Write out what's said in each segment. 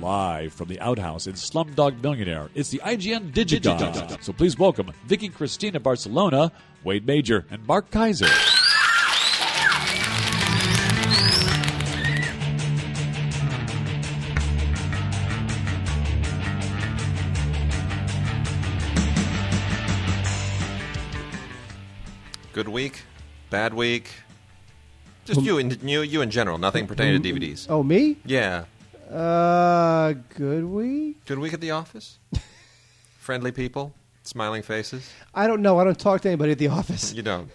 Live from the outhouse in Slumdog Millionaire, it's the IGN Digigods. So please welcome Vicky Cristina Barcelona, Wade Major, and Mark Kaiser. Good week, bad week. Just you in you you in general. Nothing pertaining to DVDs. Oh, me? Yeah. Uh, good week? Good week at the office. Friendly people, smiling faces. I don't know. I don't talk to anybody at the office. You don't.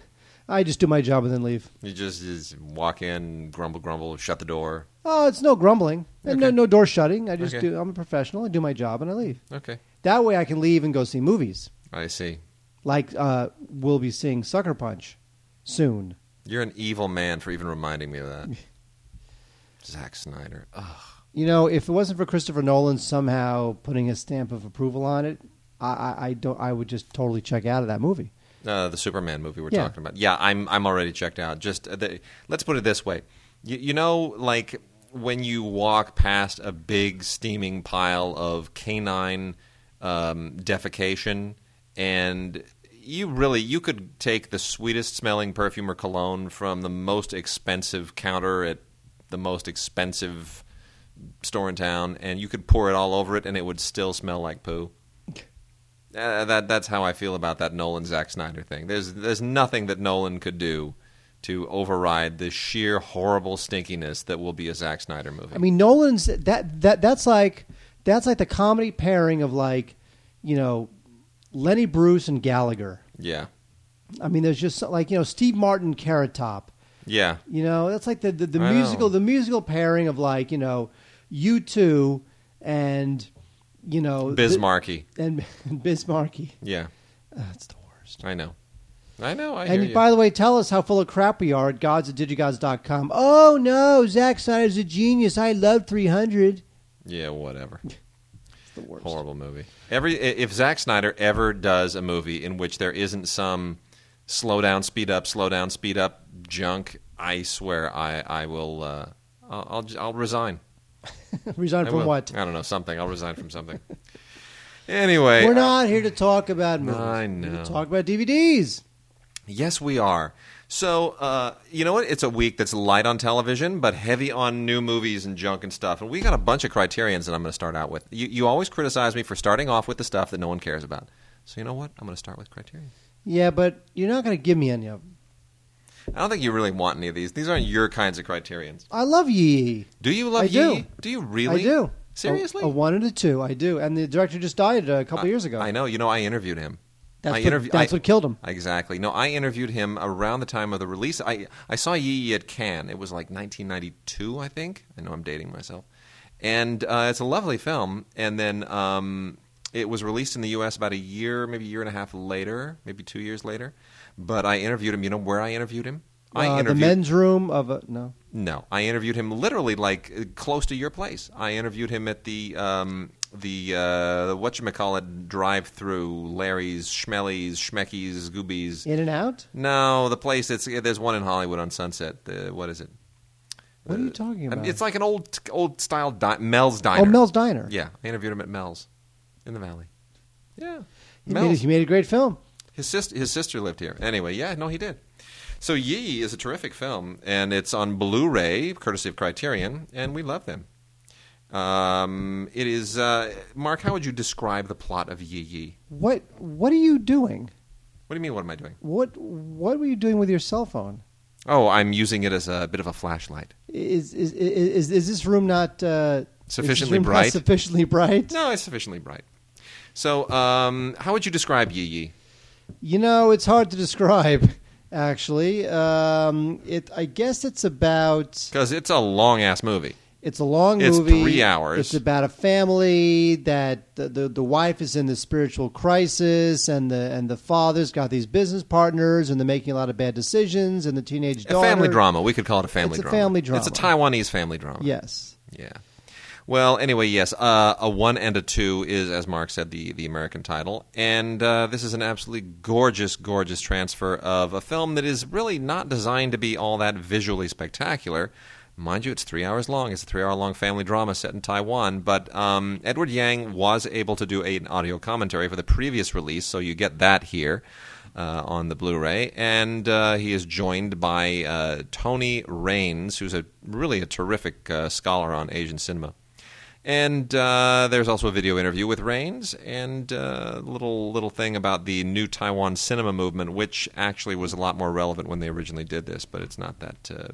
I just do my job and then leave. You just, just walk in, grumble, grumble, shut the door. Oh, it's no grumbling and no, Okay. no door shutting. I just Okay. do. I'm a professional. I do my job and I leave. Okay, That way, I can leave and go see movies. I see. Like uh, we'll be seeing Sucker Punch soon. You're an evil man for even reminding me of that. Zack Snyder. Ugh. You know, if it wasn't for Christopher Nolan somehow putting a stamp of approval on it, I, I, I don't. I would just totally check out of that movie. Uh, the Superman movie we're Yeah. talking about. Yeah, I'm I'm already checked out. Just uh, the, let's put it this way. You, you know, like when you walk past a big steaming pile of canine um, defecation, and you really you could take the sweetest smelling perfume or cologne from the most expensive counter at the most expensive store in town, and you could pour it all over it, and it would still smell like poo. Uh, that that's how I feel about that Nolan Zack Snyder thing. There's there's nothing that Nolan could do to override the sheer horrible stinkiness that will be a Zack Snyder movie. I mean, Nolan's that that that's like that's like the comedy pairing of like, you know, Lenny Bruce and Gallagher. yeah, I mean, there's just like you know Steve Martin, Carrot Top. yeah, You know, that's like the the, the musical know. the musical pairing of like you know, you two and you know Bismarcky. the- and Bismarcky. Yeah, That's the worst. I know, I know. I hear And by the way, tell us how full of crap we are at gods at digigods.com. Oh no, Zack Snyder's a genius. I love 300. yeah, whatever. It's the worst. Horrible movie. Every if Zack Snyder ever does a movie in which there isn't some slow down, speed up, slow down, speed up junk, I swear I I will. Uh, I'll, I'll I'll resign. Resign I from will. what? I don't know. Something. I'll resign from something. anyway, We're uh, not here to talk about movies. I We're here know. to talk about DVDs. yes, we are. So, uh, you know what? It's a week that's light on television, but heavy on new movies and junk and stuff. And we got a bunch of criterions that I'm going to start out with. You, you always criticize me for starting off with the stuff that no one cares about. So, you know what? I'm going to start with criterion. Yeah, but you're not going to give me any of them. I don't think you really want any of these. These aren't your kinds of criterions. I love Yi Yi. Do you love I do. Do you really? I do. Seriously? A, a one and a two. I do. And the director just died a couple I- years ago. I know. You know, I interviewed him. That's, I what, interview- that's I- what killed him. Exactly. No, I interviewed him around the time of the release. I I saw Yi at Cannes. It was like 1992, I think. I know I'm dating myself. And uh, it's a lovely film. And then um, it was released in the U.S. about a year, maybe a year and a half later, maybe two years later. But I interviewed him. You know where I interviewed him? I Uh, the men's room of a no. no, I interviewed him literally like uh, close to your place. I interviewed him at the um, the uh, what you call it drive through Larry's, Schmelly's, Schmecky's, Goobies. In and out. No, the place. It's there's one in Hollywood on Sunset. The, what is it? What are you talking about? It's like an old old style di- Mel's Diner. oh, Mel's Diner. Yeah, I interviewed him at Mel's in the Valley. Yeah, He made, he made a great film. His sister, his sister lived here. Anyway, yeah, no, he did. So Yi is a terrific film, and it's on Blu-ray, courtesy of Criterion, and we love them. Um, it is uh, Mark. How would you describe the plot of Yi Yi? What What are you doing? What do you mean? What am I doing? What What were you doing with your cell phone? Oh, I'm using it as a bit of a flashlight. Is is is, is this room not uh, Sufficiently room not bright? Sufficiently bright. No, it's sufficiently bright. So, um, how would you describe Yi Yi? You know, it's hard to describe. Actually, um, it. I guess it's about. Because it's a long ass movie. It's a long It's movie. three hours. It's about a family that the, the the wife is in the spiritual crisis, and the and the father's got these business partners, and they're making a lot of bad decisions, and the teenage A daughter. family drama. We could call it a family drama. It's a family drama. It's a. Taiwanese family drama. Yes. Yeah. Well, anyway, yes, uh, a one and a two is, as Mark said, the the American title, and uh, this is an absolutely gorgeous, gorgeous transfer of a film that is really not designed to be all that visually spectacular, Mind you, it's three hours long. It's a three-hour-long family drama set in Taiwan. But um, Edward Yang was able to do an audio commentary for the previous release, so you get that here uh, on the Blu-ray. And uh, he is joined by uh, Tony Rayns, who's a really a terrific uh, scholar on Asian cinema. And uh, there's also a video interview with Rayns and a little little thing about the new Taiwan cinema movement, which actually was a lot more relevant when they originally did this, but it's not that uh,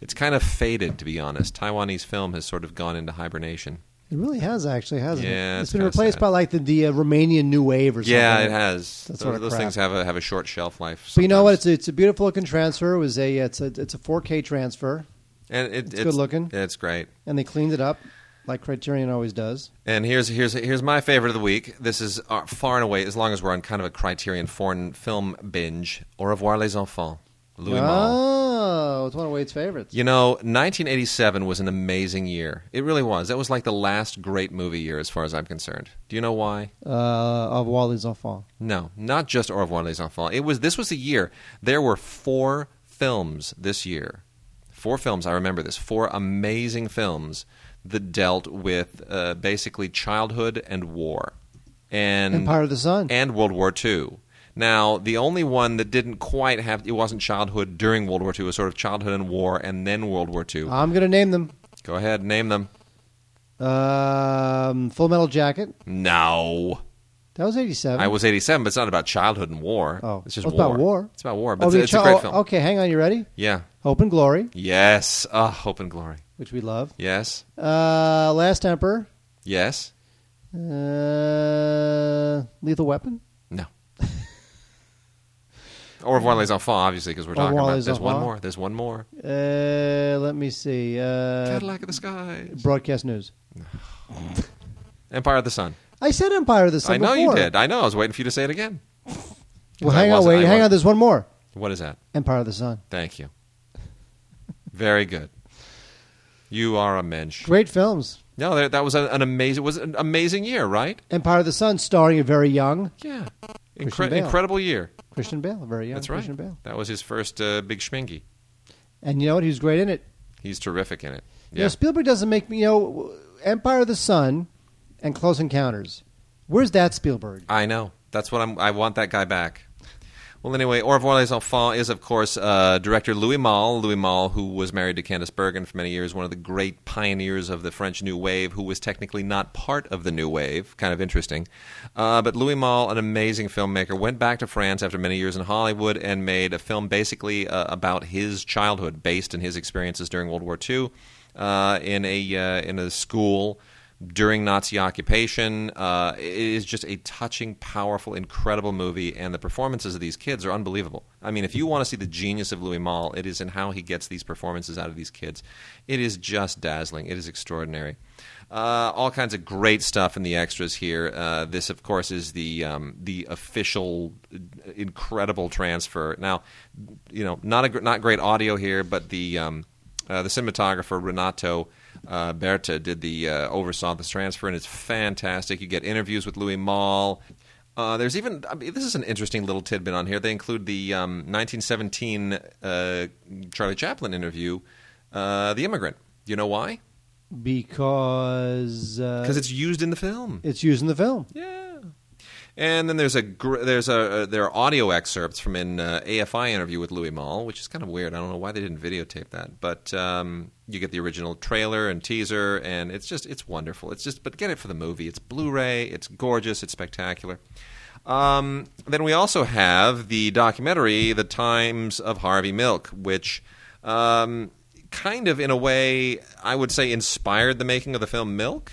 it's kind of faded, to be honest. Taiwanese film has sort of gone into hibernation. It really has, actually, hasn't Yeah, it? it's been replaced sad. by like the, the uh, Romanian New Wave or something. Yeah, it has. That those those things have a have a short shelf life. But you know what? It's a, it's a beautiful looking transfer. It was a it's a it's a 4K transfer, and it, it's good looking. It's great. and they cleaned it up like Criterion always does. And here's here's here's my favorite of the week. This is uh, far and away, as long as we're on kind of a Criterion foreign film binge. Au revoir les enfants, Louis Malle. Oh, it's one of Wade's favorites. You know, 1987 was an amazing year. It really was. That was like the last great movie year, as far as I'm concerned. Do you know why? Uh, of Wall les Enfants. No, not just Au revoir les enfants. It was this was the year. There were four films this year. Four films. I remember this. Four amazing films that dealt with uh, basically childhood and war, and Empire of the Sun. and World War II. Now, the only one that didn't quite have it wasn't childhood during World War II. It was sort of childhood and war, and then World War II. I'm going to name them. Go ahead, name them. Um, Full Metal Jacket. No, That was 87. I was 87, but it's not about childhood and war. Oh. it's just Oh, it's war. about war. It's about war, but Oh, it's, it's a chi- great oh, film. Okay, hang on. You ready? Yeah. Hope and Glory, Yes. Ah, Hope and Glory. Which we love. Yes. Uh, Last Emperor. Yes. Uh, Lethal Weapon. No. Au revoir les enfants, obviously, because we're Au talking revoir, about. les There's one enfants. more. There's one more. Uh, let me see. Uh, Cadillac of the Skies. broadcast news. Empire of the Sun. I said Empire of the Sun. I know you before. did. I know. I was waiting for you to say it again. Well, I hang on, wasn't- wait, I hang on. wasn't. There's one more. What is that? Empire of the Sun. Thank you. Very good. You are a mensch. Great films. No, that, that was an, an amazing. Was an amazing year, right? Empire of the Sun, starring a very young Yeah. Christian Incre- Bale. incredible year. Christian Bale, a very young That's right. Christian Bale. That was his first uh, big schmingy. And you know what? He was great in it. He's terrific in it. You know, Yeah. Spielberg doesn't make me. You know, Empire of the Sun and Close Encounters. Where's that Spielberg? I know. That's what I'm. I want that guy back. Well, anyway, Au revoir les enfants is, of course, uh, director Louis Malle. Louis Malle, who was married to Candice Bergen for many years, one of the great pioneers of the French New Wave, who was technically not part of the New Wave. Kind of interesting. Uh, but Louis Malle, an amazing filmmaker, went back to France after many years in Hollywood and made a film basically uh, about his childhood, based on his experiences during World War II uh, in a uh, in a school during Nazi occupation. Uh, it is just a touching, powerful, incredible movie, and the performances of these kids are unbelievable. I mean, if you want to see the genius of Louis Malle, it is in how he gets these performances out of these kids. It is just dazzling. It is extraordinary. Uh, all kinds of great stuff in the extras here. Uh, this, of course, is the um, the official, incredible transfer. Now, you know, not a not great audio here, but the um, uh, the cinematographer Renato uh, Berta did the uh, oversaw this transfer, and it's fantastic. You get interviews with Louis Malle. Uh, there's even I mean, this is an interesting little tidbit on here. They include the um, 1917 uh, Charlie Chaplin interview, uh, "The Immigrant." You know why? Because uh, Because it's used in the film. it's used in the film. Yeah. And then there's a there's a uh, there are audio excerpts from an uh, AFI interview with Louis Malle, which is kind of weird. I don't know why they didn't videotape that, but um, you get the original trailer and teaser, and it's just it's wonderful. It's just but get it for the movie. It's Blu-ray. It's gorgeous. It's spectacular. Um, then we also have the documentary, "The Times of Harvey Milk," which um, kind of in a way I would say inspired the making of the film Milk.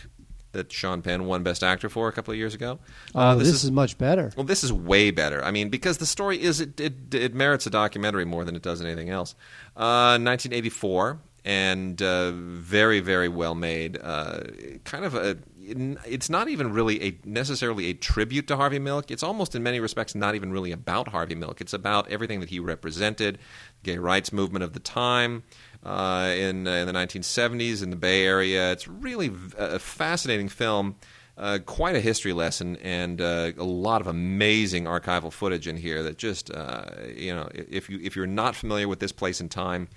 That Sean Penn won Best Actor for a couple of years ago. Uh, oh, this, is, much better. well, this is way better. I mean, because the story is it it, it merits a documentary more than it does anything else. Uh, 1984, and uh, very very well made. Uh, kind of a. It's not even really a necessarily a tribute to Harvey Milk. It's almost in many respects not even really about Harvey Milk. It's about everything that he represented, gay rights movement of the time uh, in uh, in the 1970s in the Bay Area. It's really a fascinating film Uh, quite a history lesson and uh, a lot of amazing archival footage in here that just uh, you know if you if you're not familiar with this place and time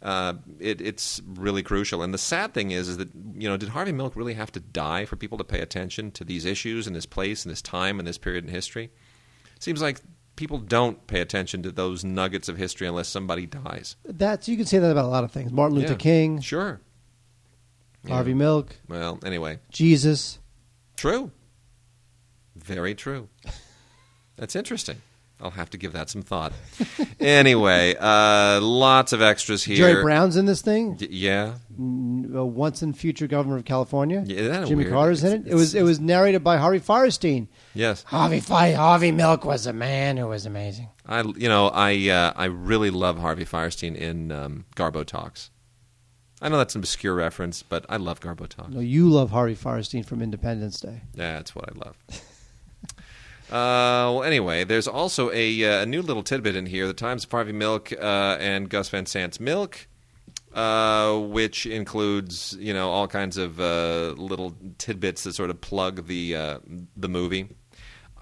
uh, it, it's really crucial and the sad thing is is that you know did Harvey Milk really have to die for people to pay attention to these issues and this place and this time and this period in history seems like people don't pay attention to those nuggets of history unless somebody dies That's you can say that about a lot of things. Martin Luther Yeah. King, sure Yeah. Harvey Milk, well anyway Jesus. True. Very true. That's interesting. I'll have to give that some thought. anyway, uh, lots of extras here. Jerry Brown's in this thing. Y- yeah. Mm, uh, once in future governor of California. Yeah, Jimmy weird? Carter's in it. It was it was narrated by Harvey Fierstein. Yes. Harvey Fi- Harvey Milk was a man who was amazing. I you know I uh, I really love Harvey Fierstein in um, Garbo Talks. I know that's an obscure reference, but I love Garbo Talks. No, you love Harvey Fierstein from Independence Day. Yeah, that's what I love. Uh, well, anyway, there's also a, uh, a new little tidbit in here: the Times of Harvey Milk uh, and Gus Van Sant's Milk, uh, which includes you know all kinds of uh, little tidbits that sort of plug the the movie.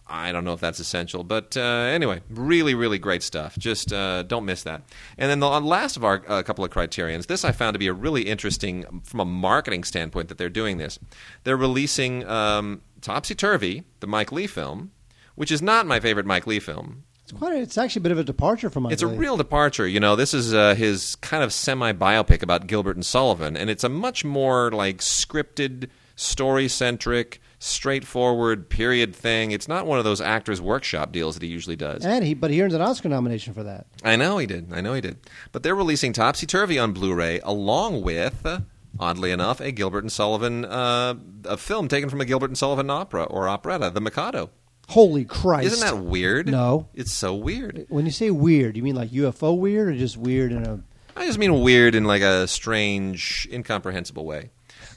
I don't know if that's essential, but anyway, really, really great stuff. Just don't miss that. And then the last of our couple of criterions, this I found to be a really interesting from a marketing standpoint that they're doing this. They're releasing um, Topsy Turvy, the Mike Leigh film, which is not my favorite Mike Leigh film. It's quite. A, it's actually a bit of a departure from. Mike It's a real departure. You know, this is uh, his kind of semi biopic about Gilbert and Sullivan, and it's a much more like scripted, story centric, straightforward period thing. It's not one of those actors workshop deals that he usually does. And he, but he earned an Oscar nomination for that. I know he did. I know he did. But they're releasing Topsy Turvy on Blu-ray, along with, uh, oddly enough, a Gilbert and Sullivan uh, a film taken from a Gilbert and Sullivan opera or operetta, The Mikado. Holy Christ! Isn't that weird? No. it's so weird. When you say weird, you mean like UFO weird, or just weird in a? I just mean weird in like a strange, incomprehensible way.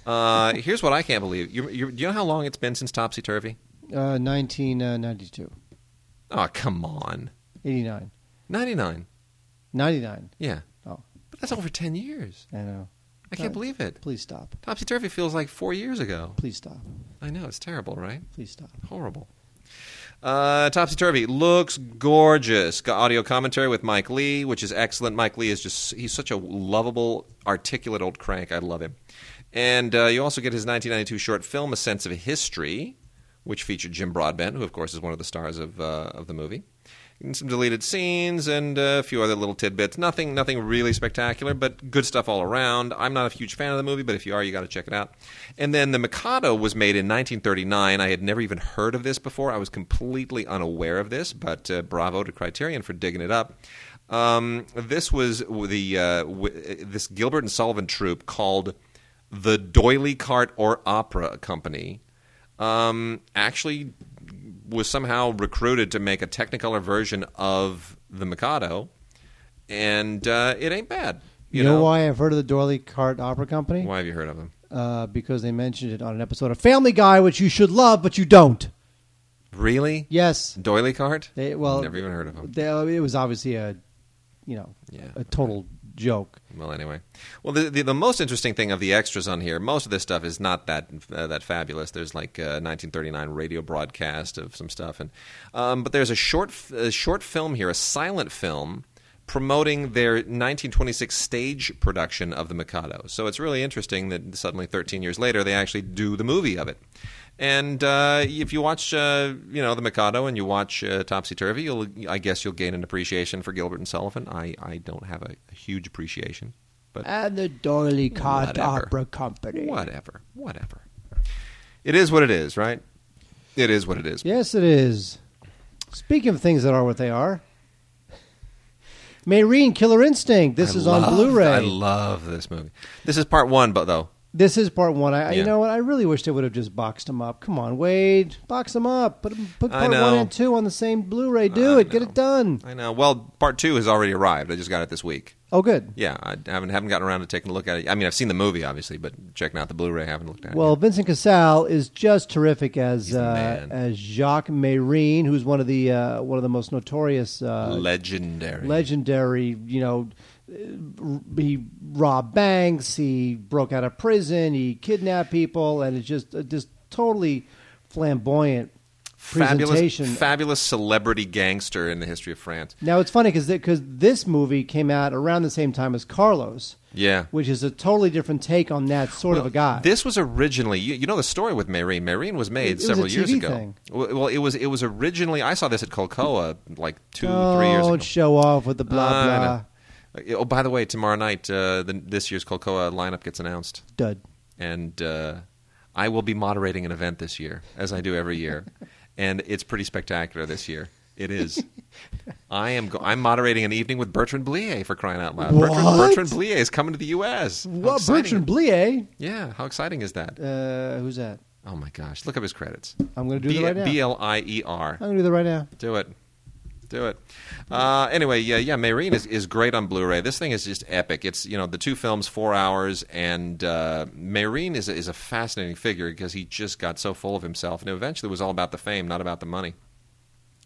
Uh, here's what I can't believe. You, you, do you know how long it's been since Topsy Turvy? Uh, 1992, Oh, come on. 89, 99. 99. Yeah. Oh, But that's over 10 years. I know. I can't Uh, believe it. Please stop. Topsy Turvy feels like four years ago. Please stop. I know, it's terrible, right? Please stop. Horrible. Uh, Topsy Turvy looks gorgeous. Got audio commentary with Mike Leigh, which is excellent. Mike Leigh is just, he's such a lovable, articulate old crank. I love him. And uh, you also get his 1992 short film, A Sense of History, which featured Jim Broadbent, who, of course, is one of the stars of, uh, of the movie. And some deleted scenes and a few other little tidbits. Nothing, nothing really spectacular, but good stuff all around. I'm not a huge fan of the movie, but if you are, you got to check it out. And then The Mikado was made in 1939. I had never even heard of this before. I was completely unaware of this, but uh, bravo to Criterion for digging it up. Um, this was the uh, w- this Gilbert and Sullivan troupe called the D'Oyly Carte or Opera Company. Um, actually was somehow recruited to make a Technicolor version of the Mikado, and uh, it ain't bad. You, know, why I've heard of the D'Oyly Carte Opera Company? Why have you heard of them? Uh, because they mentioned it on an episode of Family Guy, which you should love, but you don't. Really? Yes. D'Oyly Carte? They, well, Never even heard of them. they- it was obviously a, you know, Yeah. a total joke. Well, anyway, well, the, the the most interesting thing of the extras on here, most of this stuff is not that uh, that fabulous. There's like a 1939 radio broadcast of some stuff, and um, but there's a short a short film here, a silent film promoting their 1926 stage production of the Mikado. So it's really interesting that suddenly 13 years later they actually do the movie of it. And uh, if you watch, uh, you know, the Mikado and you watch uh, Topsy Turvy, you'll, I guess, you'll gain an appreciation for Gilbert and Sullivan. I, I don't have a, a huge appreciation, but And the D'Oyly Whatever. Opera Company. whatever, whatever. It is what it is, right? It is what it is. Yes, it is. Speaking of things that are what they are, Mesrine Killer Instinct. This I is on Blu-ray. I love this movie. This is part one, but though This is part one. I, Yeah. you know what? I really wish they would have just boxed them up. Come on, Wade, box them up. Put put part one and two on the same Blu-ray. Do I it. Get it done. I know. Well, part two has already arrived. I just got it this week. Oh, good. Yeah, I haven't haven't gotten around to taking a look at it. I mean, I've seen the movie, obviously, but checking out the Blu-ray, I haven't looked at it. Well, Vincent Cassel is just terrific as uh, as Jacques Mesrine, who's one of the uh, one of the most notorious uh, legendary. legendary, you know, he robbed banks, he broke out of prison, he kidnapped people, and it's just uh, just totally flamboyant Fabulous, presentation. fabulous celebrity gangster in the history of France. now it's funny because because this movie came out around the same time as Carlos, Yeah. which is a totally different take on that sort of a guy. This was originally, you, you know, the story with Mesrine. Mesrine was made It was a several years TV ago. thing. Well, well, it was it was originally. I saw this at Colcoa like two, three years ago. Don't show off with the blah I blah. Oh, by the way, tomorrow night, uh, the, this year's Colcoa lineup gets announced, Dud. and uh, I will be moderating an event this year, as I do every year, and it's pretty spectacular this year. It is. I am. Go- I'm moderating an evening with Bertrand Blier for crying out loud. Bertrand, What? Bertrand Blier is coming to the U.S. What Bertrand Blier? Yeah, how exciting is that? Uh, who's that? Oh my gosh! Look up his credits. I'm going to do B that right now. B L I E R. I'm going to do that right now. Do it. Do it. Uh, anyway, yeah, yeah. Mesrine is, is great on Blu-ray. This thing is just epic. It's you know the two films four hours, and uh, Mesrine is a, is a fascinating figure because he just got so full of himself, and eventually it was all about the fame, not about the money.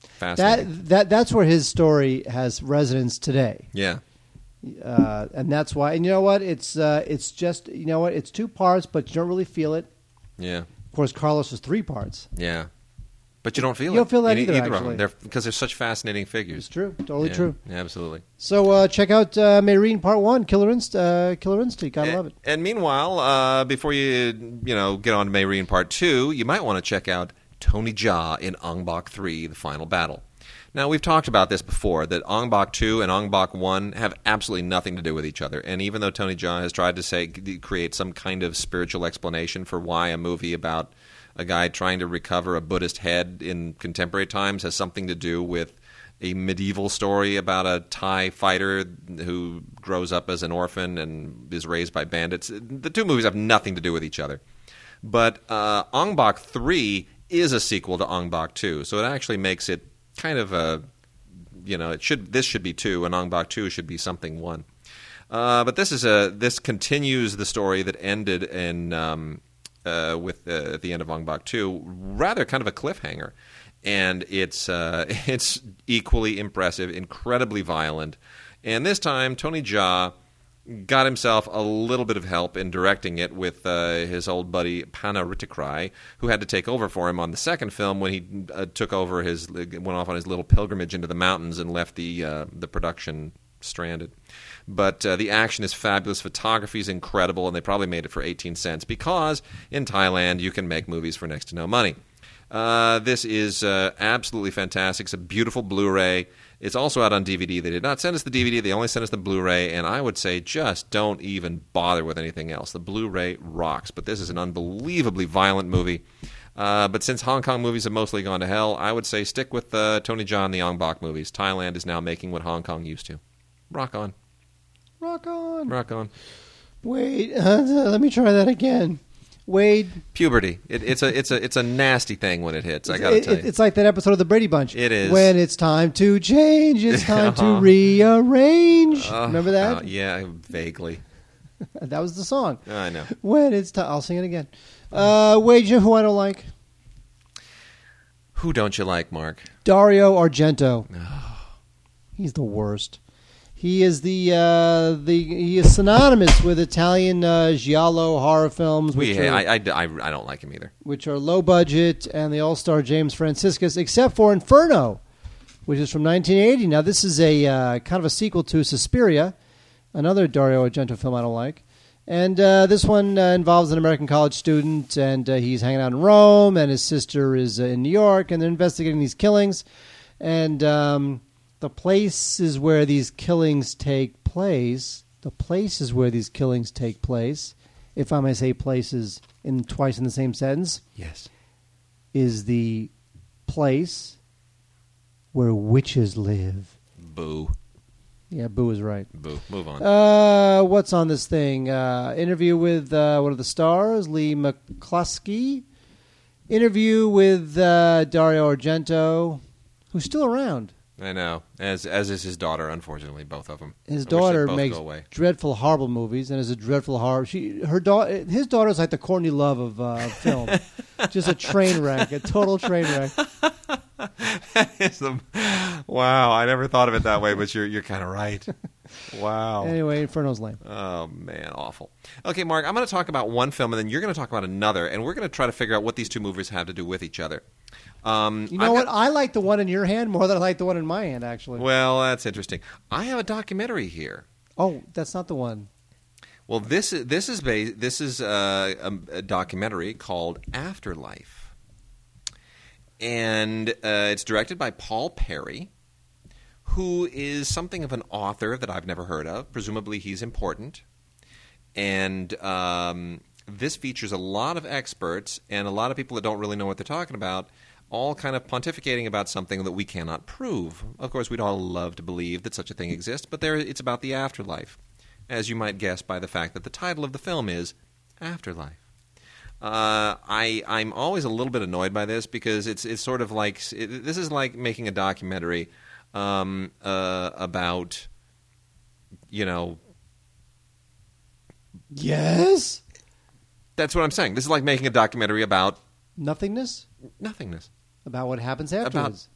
Fascinating. That that that's where his story has resonance today, yeah. uh, and that's why. And you know what? It's uh, it's just you know what? It's two parts, but you don't really feel it. Yeah. Of course, Carlos was three parts. Yeah. But you don't feel You it. don't feel that in either, either of actually. them. They're, because they're such fascinating figures. It's true, totally Yeah, true. Yeah, absolutely. So uh, check out uh, Mesrine Part One, Killer Inst- uh, Killer Instinct. Gotta love it. And meanwhile, uh, before you you know get on to Mesrine Part Two, you might want to check out Tony Jaa in Ong Bak Three: The Final Battle. Now we've talked about this before that Ong Bak Two and Ong Bak One have absolutely nothing to do with each other. And even though Tony Jaa has tried to say create some kind of spiritual explanation for why a movie about a guy trying to recover a Buddhist head in contemporary times has something to do with a medieval story about a Thai fighter who grows up as an orphan and is raised by bandits. The two movies have nothing to do with each other. But uh, Ong Bak 3 is a sequel to Ong Bak 2, so it actually makes it kind of a, you know, it should this should be 2 and Ong Bak 2 should be something 1. Uh, but this is a this continues the story that ended in um, uh, with uh, at the end of Ong Bak 2, rather kind of a cliffhanger and it's uh, it's equally impressive, incredibly violent. And this time, Tony Jaa got himself a little bit of help in directing it with uh, his old buddy Panna Rittikrai, who had to take over for him on the second film when he uh, took over his went off on his little pilgrimage into the mountains and left the the production stranded. But uh, the action is fabulous, photography is incredible, and they probably made it for 18 cents because in Thailand you can make movies for next to no money. Uh, this is uh, absolutely fantastic. It's a beautiful Blu-ray. It's also out on DVD. They did not send us the DVD; they only sent us the Blu-ray. And I would say, just don't even bother with anything else. The Blu-ray rocks. But this is an unbelievably violent movie. Uh, but since Hong Kong movies have mostly gone to hell, I would say stick with uh, Tony Jaa the Ong Bak movies. Thailand is now making what Hong Kong used to. Rock on, Rock on. rock on. Wait, let me try that again. Wade, Puberty. It, it's a it's a it's a nasty thing when it hits. I gotta it- tell you. it's like that episode of the Brady Bunch. It is. when it's time to change. It's time to Uh-huh. rearrange. Uh, Remember that? uh, yeah, vaguely. That was the song. I know. When it's time, I'll sing it again. Uh, Wade, you know who I don't like? Who don't you like, Mark? Dario Argento. He's the worst. He is the uh, the he is synonymous with Italian uh, giallo horror films, which We, are, I, I, I, I don't like him either. which are low budget, and the all star James Franciscus, except for Inferno, which is from 1980. Now this is a uh, kind of a sequel to Suspiria, another Dario Argento film I don't like. And uh, this one uh, involves an American college student, and uh, he's hanging out in Rome, and his sister is uh, in New York, and they're investigating these killings. And um, the places where these killings take place, the places where these killings take place, if I may say places in twice in the same sentence, Yes. is the place where witches live. Boo. Yeah, Boo is right. Boo. Move on. Uh, what's on this thing? Uh, interview with uh, one of the stars, Leigh McCloskey. Interview with uh, Dario Argento, who's still around. I know. As as is his daughter, unfortunately, both of them. His I daughter makes dreadful, horrible movies, and is a dreadful horror. She, her daughter, his daughter's like the Courtney Love of uh, film, just a train wreck, a total train wreck. It's the- wow, I never thought of it that way, but you're you're kind of right. Wow. Anyway, Inferno's lame. Oh man, awful. Okay, Mark, I'm going to talk about one film, and then you're going to talk about another, and we're going to try to figure out what these two movies have to do with each other. Um, You know I've what? got- I like the one in your hand more than I like the one in my hand, actually. well, that's interesting. I have a documentary here. oh, that's not the one. Well, this is this is this is uh, a, a documentary called Afterlife, and uh, it's directed by Paul Perry, who is something of an author that I've never heard of. Presumably, he's important, and um, this features a lot of experts and a lot of people that don't really know what they're talking about. All kind of pontificating about something that we cannot prove. Of course, we'd all love to believe that such a thing exists, but there, it's about the afterlife as you might guess by the fact that the title of the film is Afterlife. Uh, I I'm always a little bit annoyed by this because it's it's sort of like it, this is like making a documentary um, uh, about you know Yes. that's what I'm saying. This is like making a documentary about Nothingness nothingness. About what happens afterwards.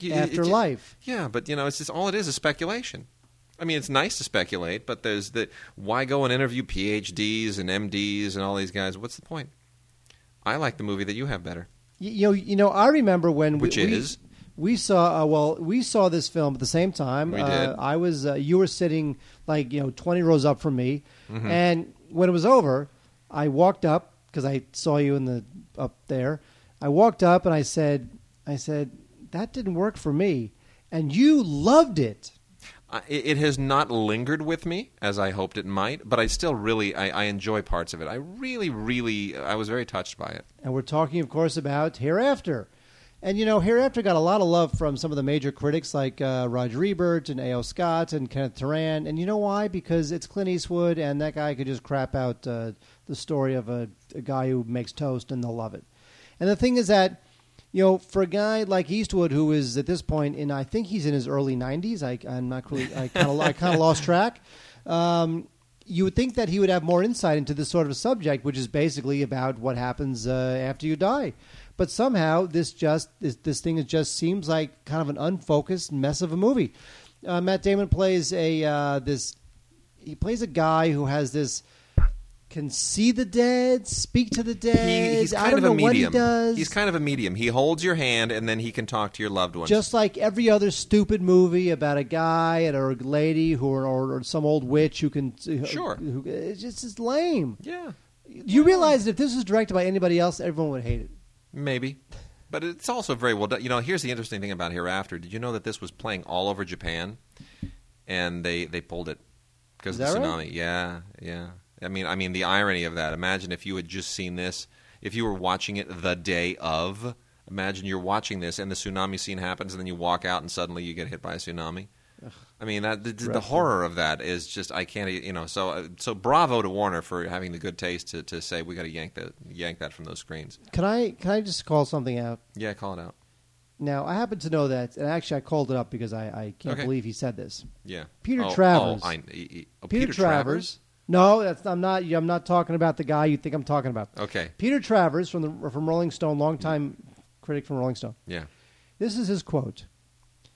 You- it- it- Afterlife. Yeah, but you know, it's just all it is is speculation. I mean, it's nice to speculate, but there's the why go and interview PhDs and MDs and all these guys? What's the point? I like the movie that you have better. Y- You know, you know. I remember when Which we, we- is? we saw. Uh, well, we saw this film at the same time. We uh, did. I was. Uh, you were sitting like you know twenty rows up from me, Mm-hmm. and when it was over, I walked up because I saw you in the up there. I walked up and I said, I said that didn't work for me, and you loved it. I, it it has not lingered with me as I hoped it might, but I still really I, I enjoy parts of it. I really, really I was very touched by it. And we're talking, of course, about Hereafter. And, you know, Hereafter got a lot of love from some of the major critics like uh, Roger Ebert and A.O. Scott and Kenneth Turan. And you know why? Because it's Clint Eastwood, and that guy could just crap out uh, the story of a, a guy who makes toast, and they'll love it. And the thing is that, you know, for a guy like Eastwood, who is at this point in, I think he's in his early 90s, I, I'm not really, I kind of I lost track. Um, you would think that he would have more insight into this sort of subject, which is basically about what happens uh, after you die. But somehow this just this, this thing is just seems like kind of an unfocused mess of a movie. Uh, Matt Damon plays a uh, this he plays a guy who has this can see the dead, speak to the dead. He, he's I don't of know a medium. what he does. He's kind of a medium. He holds your hand and then he can talk to your loved ones. just like every other stupid movie about a guy and a lady who or, or some old witch who can Sure. who, it's just it's lame. yeah. You realize that if this was directed by anybody else, everyone would hate it. Maybe. But it's also very well done. You know, here's the interesting thing about Hereafter. Did you know that this was playing all over Japan, and they they pulled it because of the that tsunami? right? Yeah, yeah. I mean, I mean the irony of that. Imagine if you had just seen this, if you were watching it the day of. Imagine you're watching this, and the tsunami scene happens, and then you walk out, and suddenly you get hit by a tsunami. I mean, that the, the horror of that is just I can't, you know. So, uh, so bravo to Warner for having the good taste to, to say we got to yank that yank that from those screens. Can I can I just call something out? Yeah, call it out. Now I happen to know that, and actually I called it up because I, I can't Okay. believe he said this. Yeah. Peter oh, Travers. Oh, I, he- oh, Peter, Travers. No, that's I'm not. I'm not talking about the guy you think I'm talking about. Okay. Peter Travers from the from Rolling Stone, longtime critic from Rolling Stone. Yeah. This is his quote.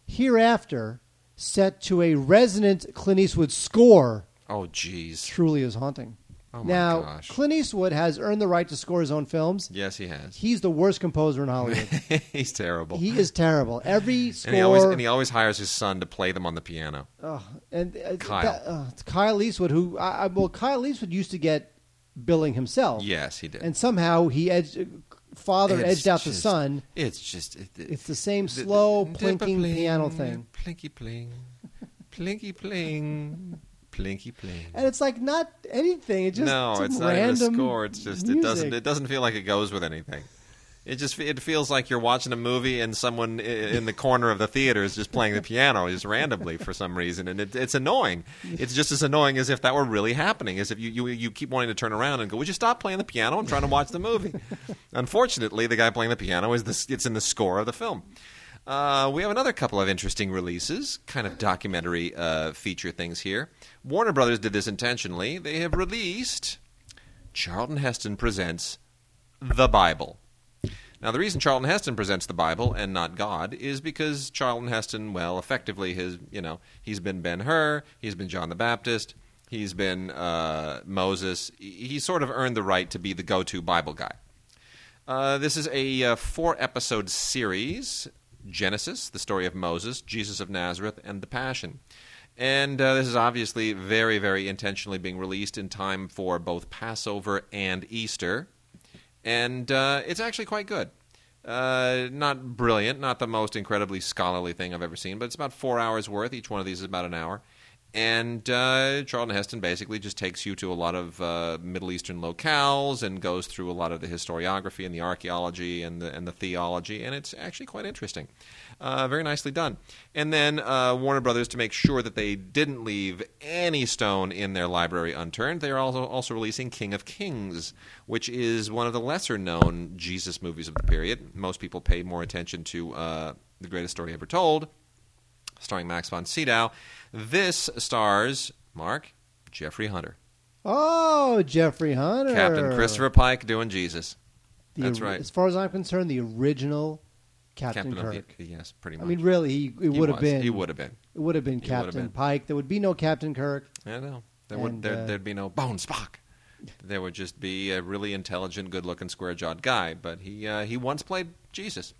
Hereafter, set to a resonant Clint Eastwood score, Oh, jeez. truly is haunting. Oh my now, gosh. Clint Eastwood has earned the right to score his own films. Yes, he has. He's the worst composer in Hollywood. He's terrible. he is terrible. Every score. and he always and he always hires his son to play them on the piano. Oh, and uh, Kyle. uh, it's Kyle Eastwood, who I, I, well, Kyle Eastwood used to get billing himself, Yes, he did. and somehow he edged, uh, father It's edged out the son. It's just it, it- It's the same the- slow the- plinking pling, piano thing, Plinky pling, plinky pling, plinky pling. and it's like not anything. It just no, it's not even a random score. It's just it doesn't it doesn't feel like it goes with anything. It just it feels like you're watching a movie and someone in the corner of the theater is just playing the piano just randomly for some reason, and it, it's annoying. It's just as annoying as if that were really happening. As if you, you you keep wanting to turn around and go, "Would you stop playing the piano? I'm trying to watch the movie." Unfortunately, the guy playing the piano is the it's in the score of the film. Uh, we have another couple of interesting releases, kind of documentary uh, feature things here. Warner Brothers did this intentionally. They have released Charlton Heston presents The Bible. Now, the reason Charlton Heston presents the Bible and not God is because Charlton Heston, well, effectively, his you know he's been Ben Hur, he's been John the Baptist, he's been uh, Moses. He sort of earned the right to be the go-to Bible guy. Uh, this is a uh, four-episode series: Genesis, the story of Moses, Jesus of Nazareth, and the Passion. And uh, this is obviously very, very intentionally being released in time for both Passover and Easter. And uh, it's actually quite good. Uh, not brilliant, not the most incredibly scholarly thing I've ever seen, but it's about four hours worth. Each one of these is about an hour. And uh, Charlton Heston basically just takes you to a lot of uh, Middle Eastern locales and goes through a lot of the historiography and the archaeology and the, and the theology, and it's actually quite interesting. Uh, very nicely done. And then uh, Warner Brothers, to make sure that they didn't leave any stone in their library unturned, they are also, also releasing King of Kings, which is one of the lesser known Jesus movies of the period. Most people pay more attention to uh, The Greatest Story Ever Told, starring Max von Sydow. This stars, Mark, Jeffrey Hunter. Oh, Jeffrey Hunter. Captain Christopher Pike doing Jesus. The That's right. As far as I'm concerned, the original Captain, Captain Kirk. the, yes, pretty much. I mean, really, he, it would have been. He would have been. It would have been He Captain been. Pike. There would be no Captain Kirk. I know. There would there, uh, there'd be no Bone Spock. There would just be a really intelligent, good-looking, square-jawed guy. But he uh, he once played Jesus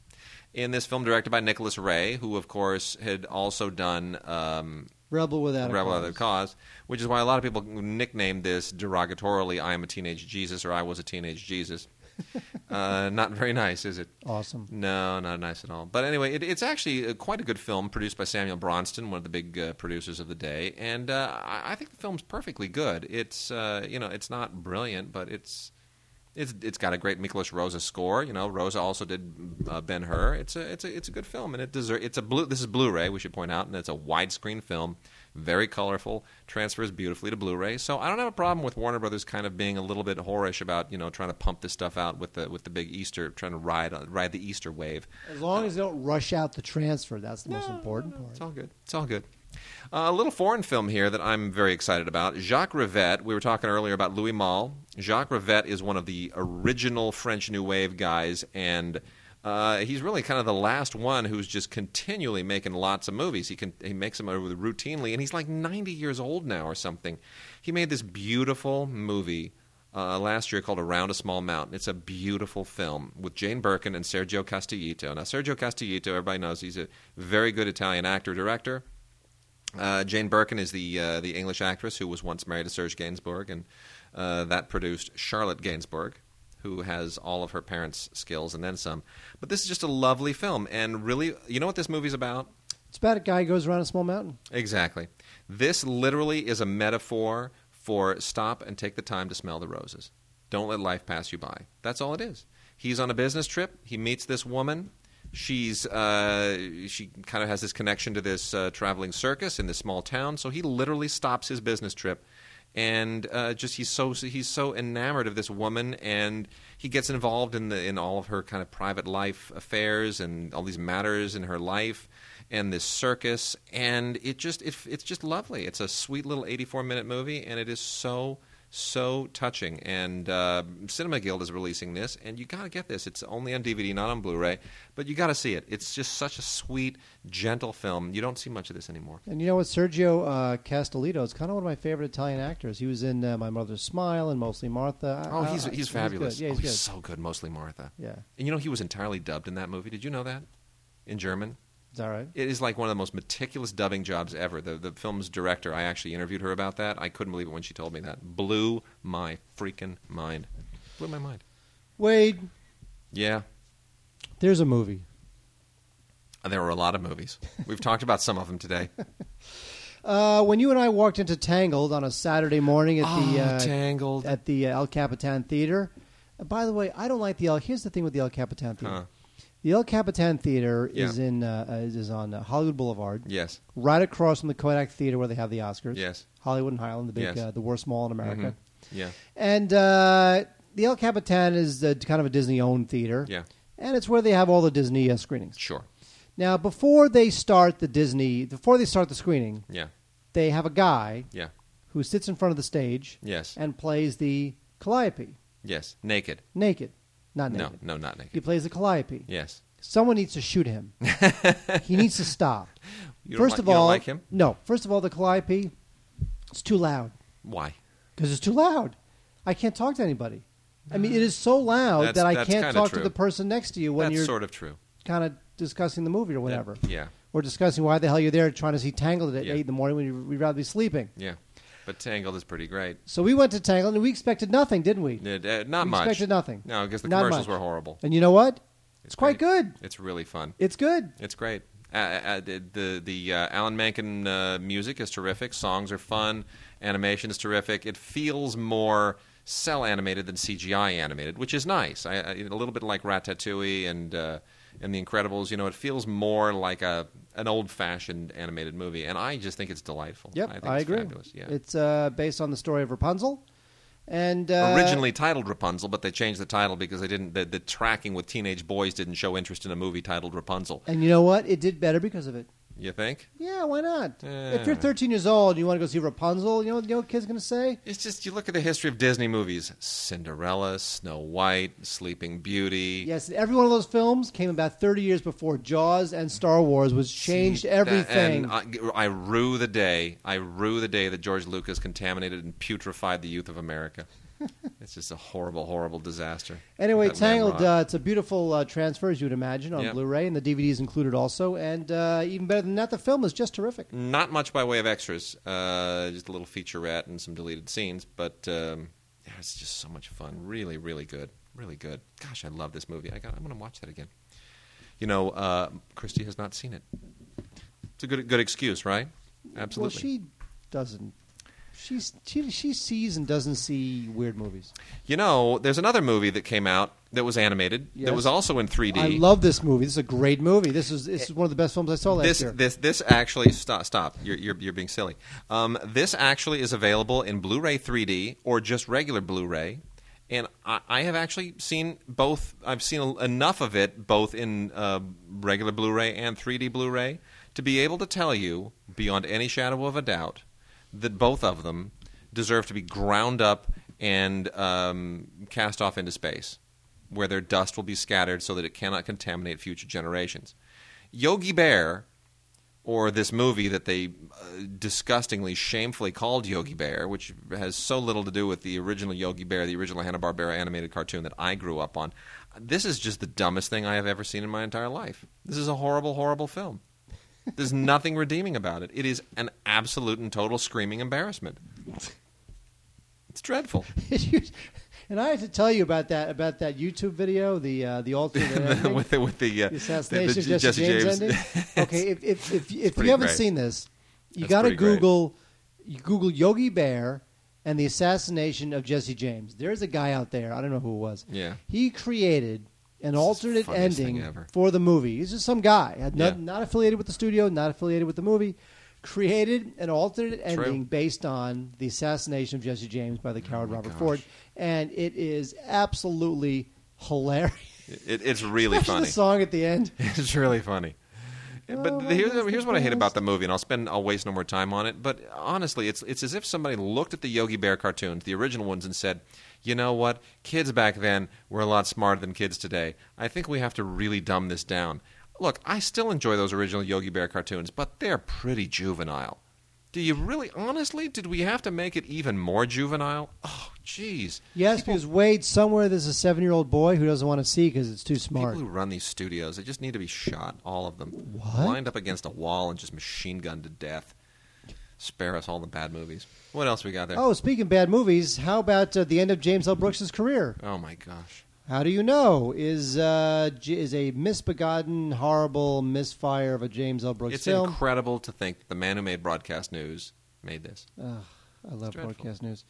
in this film directed by Nicholas Ray, who of course had also done um, Rebel without a Rebel cause. Without a Cause, which is why a lot of people nicknamed this derogatorily "I am a teenage Jesus" or "I was a teenage Jesus." uh, not very nice, is it? Awesome. No, not nice at all. But anyway, it, it's actually uh, quite a good film produced by Samuel Bronston, one of the big uh, producers of the day, and uh, I, I think the film's perfectly good. It's uh, you know it's not brilliant, but it's it's it's got a great Miklos Rozsa score. You know, Rozsa also did uh, Ben Hur. It's a it's a it's a good film, and it deserves. It's a blue. This is Blu-ray. We should point out, and it's a widescreen film, very colorful, transfers beautifully to Blu-ray. So I don't have a problem with Warner Brothers kind of being a little bit whorish about you know trying to pump this stuff out with the with the big Easter, trying to ride ride the Easter wave. As long as they don't rush out the transfer, that's the most important part. It's all good. It's all good. Uh, a little foreign film here that I'm very excited about. Jacques Rivette. We were talking earlier about Louis Malle. Jacques Rivette is one of the original French New Wave guys, and uh, he's really kind of the last one who's just continually making lots of movies. He can he makes them routinely, and he's like 90 years old now or something. He made this beautiful movie uh, last year called Around a Small Mountain. It's a beautiful film with Jane Birkin and Sergio Castellitto. Now, Sergio Castellitto, everybody knows he's a very good Italian actor director. Uh, Jane Birkin is the uh, the English actress who was once married to Serge Gainsbourg, and uh, that produced Charlotte Gainsbourg, who has all of her parents' skills and then some. But this is just a lovely film, and really, you know what this movie's about? It's about a guy who goes around a small mountain. Exactly. This literally is a metaphor for stop and take the time to smell the roses. Don't let life pass you by. That's all it is. He's on a business trip. He meets this woman. She's uh, she kind of has this connection to this uh, traveling circus in this small town. So he literally stops his business trip, and uh, just he's so he's so enamored of this woman, and he gets involved in the in all of her kind of private life affairs and all these matters in her life and this circus, and it just it, it's just lovely. It's a sweet little 84 minute movie, and it is so so touching. And uh, Cinema Guild is releasing this, and you got to get this. It's only on DVD, not on Blu-ray, but you got to see it. It's just such a sweet, gentle film. You don't see much of this anymore. And you know what? Sergio uh, Castellitto is kind of one of my favorite Italian actors. He was in uh, My Mother's Smile and Mostly Martha. Oh, he's he's fabulous. good. Yeah, he's oh, he's so good. Mostly Martha. Yeah, And you know he was entirely dubbed in that movie. Did you know that? In German. Is that right? It is like one of the most meticulous dubbing jobs ever. The the film's director, I actually interviewed her about that. I couldn't believe it when she told me that. Blew my freaking mind. Blew my mind. Wade, Yeah, there's a movie. there were a lot of movies. We've talked about some of them today. Uh, when you and I walked into Tangled on a Saturday morning at the uh, Oh, Tangled. at the uh, El Capitan Theater. Uh, by the way, I don't like the El. Here's the thing with the El Capitan Theater. Huh. The El Capitan Theater is in uh, uh, is on uh, Hollywood Boulevard, Yes, right across from the Kodak Theater where they have the Oscars. yes, Hollywood and Highland, the big, Yes. uh, the worst mall in America. Mhm. yeah, And uh, the El Capitan is uh, kind of a Disney-owned theater, yeah. and it's where they have all the Disney uh, screenings. Sure. Now, before they start the Disney, before they start the screening, Yeah, they have a guy yeah, who sits in front of the stage yes, and plays the Calliope yes. Naked. naked. Not No, naked. no, not naked. He plays a calliope. Yes. Someone needs to shoot him. he needs to stop. You don't first li- of you don't all, like him? no. First of all, the calliope, it's too loud Why? because it's too loud. I can't talk to anybody. I mean, it is so loud That's- that I that's can't kinda talk true. to the person next to you when That's you're sort of true. kind of discussing the movie or whatever, Yeah. or discussing why the hell you're there trying to see Tangled at Yeah. eight in the morning when you, we'd rather be sleeping. Yeah. But Tangled is pretty great. So we went to Tangled and we expected nothing, didn't we? Uh, uh, not we much. expected nothing. No, because the Not commercials much. were horrible. And you know what? It's, quite great. good. It's really fun. It's good. It's great. Uh, uh, the the, the uh, Alan Menken uh, music is terrific. Songs are fun. Animation is terrific. It feels more cell animated than CGI animated, which is nice. I, I, a little bit like Ratatouille and uh, and The Incredibles. You know, it feels more like a an old fashioned animated movie, and I just think it's delightful. Yep, I, think I, it's agree. Fabulous. Yeah. It's uh, based on the story of Rapunzel, and uh, Originally titled Rapunzel, but they changed the title because they didn't. The, the tracking with teenage boys didn't show interest in a movie titled Rapunzel. And you know what? It did better because of it. You think? Yeah, why not? Yeah. If you're 13 years old and you want to go see Rapunzel, you know, you know what kids going to say? It's just you look at the history of Disney movies: Cinderella, Snow White, Sleeping Beauty. Yes, every one of those films came about 30 years before Jaws and Star Wars, was changed That- everything. and I, I rue the day. I rue the day that George Lucas contaminated and putrefied the youth of America. it's just a horrible, horrible disaster. Anyway, Tangled, uh, it's a beautiful uh, transfer, as you would imagine, on Yep. Blu-ray, and the DVD is included also. And uh, even better than that, the film is just terrific. Not much by way of extras, uh, just a little featurette and some deleted scenes, but um, yeah, it's just so much fun. Really, really good. Really good. Gosh, I love this movie. I got. I'm going to watch that again. You know, uh, Christy has not seen it. It's a good, good excuse, right? Absolutely. Well, she doesn't. She's, she she sees and doesn't see weird movies. You know, there's another movie that came out that was animated Yes. that was also in 3D. I love this movie. This is a great movie. This is this is one of the best films I saw last this year. this this actually stop stop you're you're, you're being silly. Um, this actually is available in Blu-ray 3D or just regular Blu-ray, and I, I have actually seen both. I've seen enough of it both in uh, regular Blu-ray and 3D Blu-ray to be able to tell you beyond any shadow of a doubt that both of them deserve to be ground up and um, cast off into space, where their dust will be scattered so that it cannot contaminate future generations. Yogi Bear, or this movie that they uh, disgustingly, shamefully called Yogi Bear, which has so little to do with the original Yogi Bear, the original Hanna Barbera animated cartoon that I grew up on. This is just the dumbest thing I have ever seen in my entire life. This is a horrible, horrible film. There's nothing redeeming about it. It is an absolute and total screaming embarrassment. It's dreadful. and I have to tell you about that about that YouTube video, the uh, the alternate with the with the, uh, the assassination the, of Jesse, James, ending. Okay, if if if, if you haven't great. seen this, you got to. Google you Google Yogi Bear and the assassination of Jesse James. There's a guy out there. I don't know who it was. Yeah. He created an This alternate ending for the movie. He's just some guy, had not, Yeah. not affiliated with the studio, not affiliated with the movie. Created an alternate True. ending based on the assassination of Jesse James by the oh coward Oh Robert gosh. Ford, and it is absolutely hilarious. It, it's really funny. The song at the end. It's really funny. But Oh, here's, here's what I hate about the movie, and I'll spend I'll waste no more time on it. But honestly, it's it's as if somebody looked at the Yogi Bear cartoons, the original ones, and said, "You know what? Kids back then were a lot smarter than kids today. I think we have to really dumb this down." Look, I still enjoy those original Yogi Bear cartoons, but they're pretty juvenile. Do you really, honestly, did we have to make it even more juvenile? Oh, jeez. Yes, because Wade, somewhere there's a seven year old boy who doesn't want to see because it's too smart. People who run these studios, they just need to be shot, all of them. What? Lined up against a wall and just machine gunned to death. Spare us all the bad movies. What else we got there? Oh, speaking of bad movies, how about uh, the end of James L. Brooks' career? Oh, my gosh. How do you know? Is uh, is a misbegotten, horrible misfire of a James L. Brooks It's film? incredible to think the man who made broadcast news made this. Ugh, I love broadcast news.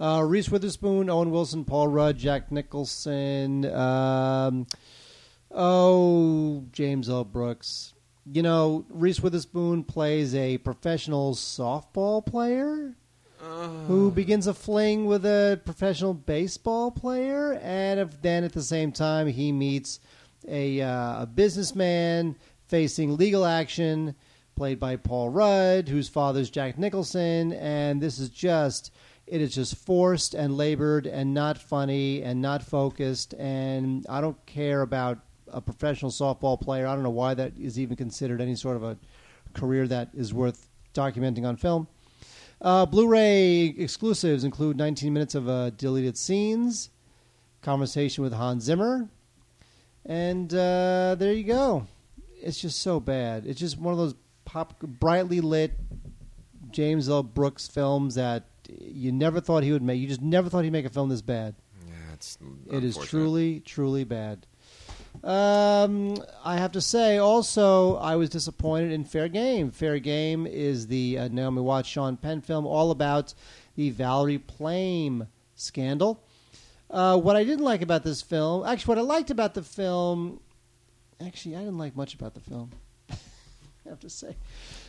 Uh, Reese Witherspoon, Owen Wilson, Paul Rudd, Jack Nicholson. Um, oh, James L. Brooks. You know, Reese Witherspoon plays a professional softball player who begins a fling with a professional baseball player, and then at the same time he meets a, uh, a businessman facing legal action, played by Paul Rudd, whose father's Jack Nicholson, and this is just It is just forced and labored and not funny and not focused. And I don't care about a professional softball player. I don't know why that is even considered any sort of a career that is worth documenting on film. Uh, Blu-ray exclusives include 19 minutes of uh, deleted scenes, conversation with Hans Zimmer, and uh, there you go. It's just so bad. It's just one of those pop, brightly lit James L. Brooks films that you never thought he would make. You just never thought he'd make a film this bad. Yeah, it's It is truly, truly bad. Um, I have to say, also, I was disappointed in Fair Game. Fair Game is the uh, Naomi Watts, Sean Penn film, all about the Valerie Plame scandal. Uh, what I didn't like about this film, actually, what I liked about the film, actually, I didn't like much about the film. I have to say.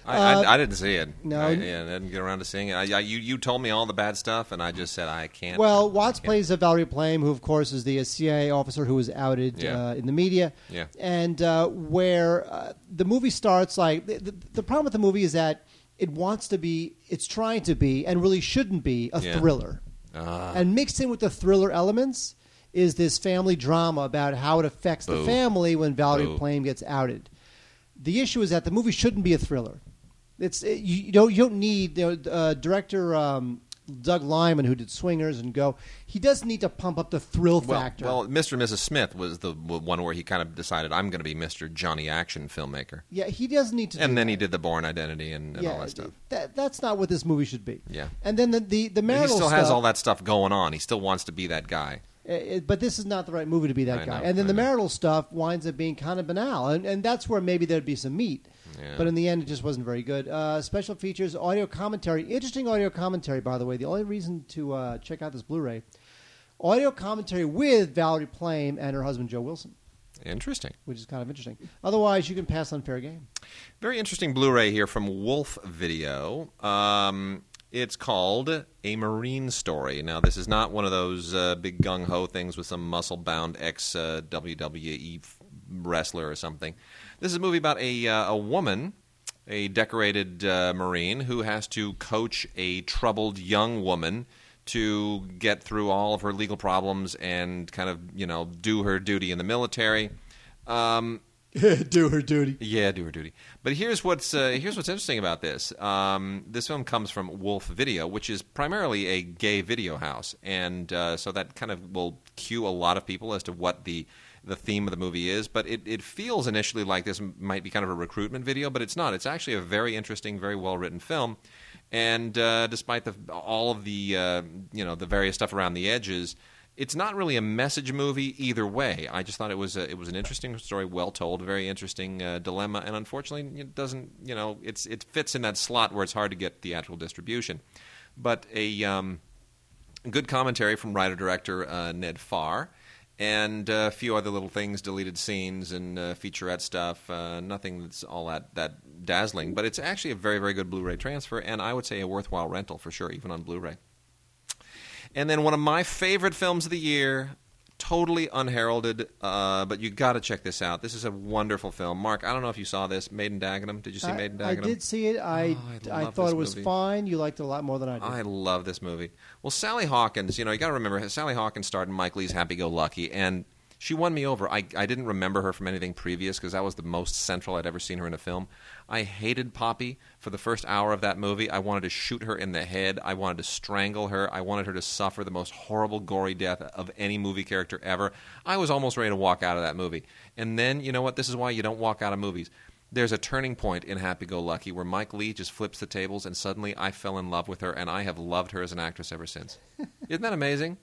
I, Uh, I, I didn't see it. no. I, yeah, I didn't get around to seeing it. I, I, you you told me all the bad stuff, and I just said I can't. Well, Watts can't. plays a Valerie Plame, who, of course, is the CIA officer who was outed Yeah. uh, in the media. Yeah. And uh, where uh, the movie starts, like, the, the, the problem with the movie is that it wants to be, it's trying to be, and really shouldn't be, a Yeah. thriller. Ah. And mixed in with the thriller elements is this family drama about how it affects the family when Valerie Boo. Plame gets outed. The issue is that the movie shouldn't be a thriller. It's it, you, don't you don't need you know, uh, director um, Doug Liman who did Swingers and Go. He doesn't need to pump up the thrill well, factor. well, Mr. and Mrs. Smith was the one where he kind of decided I'm going to be Mr. Johnny Action filmmaker, yeah, he doesn't need to. and then that. he did the Bourne Identity and, and yeah, all that stuff. That, that's not what this movie should be. Yeah. and then the the, the But he marital still stuff, has all that stuff going on. He still wants to be that guy. It- but this is not the right movie to be that I guy. know, and then I the know. marital stuff winds up being kind of banal, and, and that's where maybe there'd be some meat. Yeah. But in the end, it just wasn't very good. Uh, special features, audio commentary, interesting audio commentary. By the way, the only reason to uh, check out this Blu-ray, audio commentary with Valerie Plame and her husband Joe Wilson, Interesting. which is kind of interesting. Otherwise, you can pass on fair game. Very interesting Blu-ray here from Wolfe Video. Um, it's called A Marine Story. Now, this is not one of those uh, big gung ho things with some muscle-bound ex uh, WWE wrestler or something. This is a movie about a uh, a woman, a decorated uh, Marine, who has to coach a troubled young woman to get through all of her legal problems and kind of you know do her duty in the military. Um, Do her duty. yeah, do her duty. But here's what's uh, here's what's interesting about this. Um, this film comes from Wolfe Video, which is primarily a gay video house, and uh, so that kind of will cue a lot of people as to what the the theme of the movie is. But it, it feels initially like this might be kind of a recruitment video, but it's not. It's actually a very interesting, very well written film. And uh, despite the all of the uh, you know the various stuff around the edges, it's not really a message movie either way. I just thought it was a, it was an interesting story, well told, very interesting uh, dilemma, and unfortunately, it doesn't you know it's it fits in that slot where it's hard to get theatrical distribution. But a um, good commentary from writer director uh, Ned Farr. And uh, a few other little things, deleted scenes and uh, featurette stuff. Uh, nothing that's all that, that dazzling, but it's actually a very, very good Blu-ray transfer, and I would say a worthwhile rental for sure, even on Blu-ray. And then one of my favorite films of the year, totally unheralded, uh, but you got to check this out. This is a wonderful film. Mark, I don't know if you saw this, Made in Dagenham. Did you see I, Made in I did see it. I Oh, I I, thought it was movie. fine. You liked it a lot more than I did. I love this movie. Well, Sally Hawkins, you know, you got to remember, Sally Hawkins starred in Mike Leigh's Happy Go Lucky, and she won me over. I, I didn't remember her from anything previous because that was the most central I'd ever seen her in a film. I hated Poppy for the first hour of that movie. I wanted to shoot her in the head. I wanted to strangle her. I wanted her to suffer the most horrible, gory death of any movie character ever. I was almost ready to walk out of that movie. And then, you know what? This is why you don't walk out of movies there's a turning point in Happy Go Lucky where Mike Leigh just flips the tables, and suddenly I fell in love with her, and I have loved her as an actress ever since. Isn't that amazing?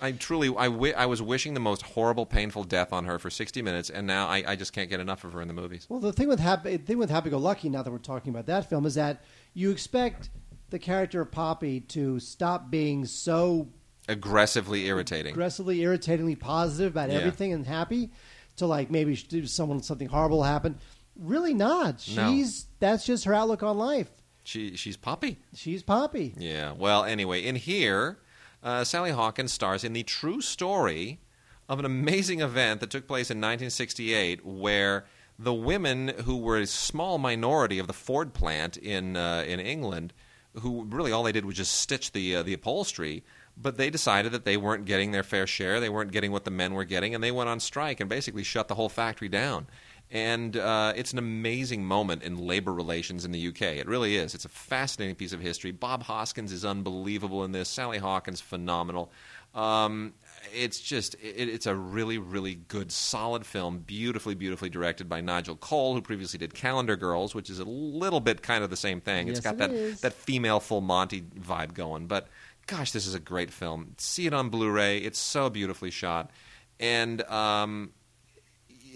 I truly, I, wi- I was wishing the most horrible, painful death on her for 60 minutes, and now I, I just can't get enough of her in the movies. Well, the thing with Happy, the thing with Happy Go Lucky, now that we're talking about that film, is that you expect the character of Poppy to stop being so Aggressively irritating. aggressively, irritatingly positive about Yeah. everything and happy, to like maybe sh- do someone something horrible happen. Really not. No. She's that's just her outlook on life. She, she's Poppy. She's Poppy. Yeah. Well, anyway, in here, uh, Sally Hawkins stars in the true story of an amazing event that took place in 1968, where the women who were a small minority of the Ford plant in uh, in England who really all they did was just stitch the uh, the upholstery. But they decided that they weren't getting their fair share. They weren't getting what the men were getting, and they went on strike and basically shut the whole factory down. And uh, it's an amazing moment in labor relations in the UK. It really is. It's a fascinating piece of history. Bob Hoskins is unbelievable in this. Sally Hawkins, phenomenal. Um, it's just it, it's a really really good solid film beautifully beautifully directed by nigel cole who previously did calendar girls which is a little bit kind of the same thing Yes, it's got it that is. that female full monty vibe going but gosh this is a great film see it on blu-ray it's so beautifully shot and um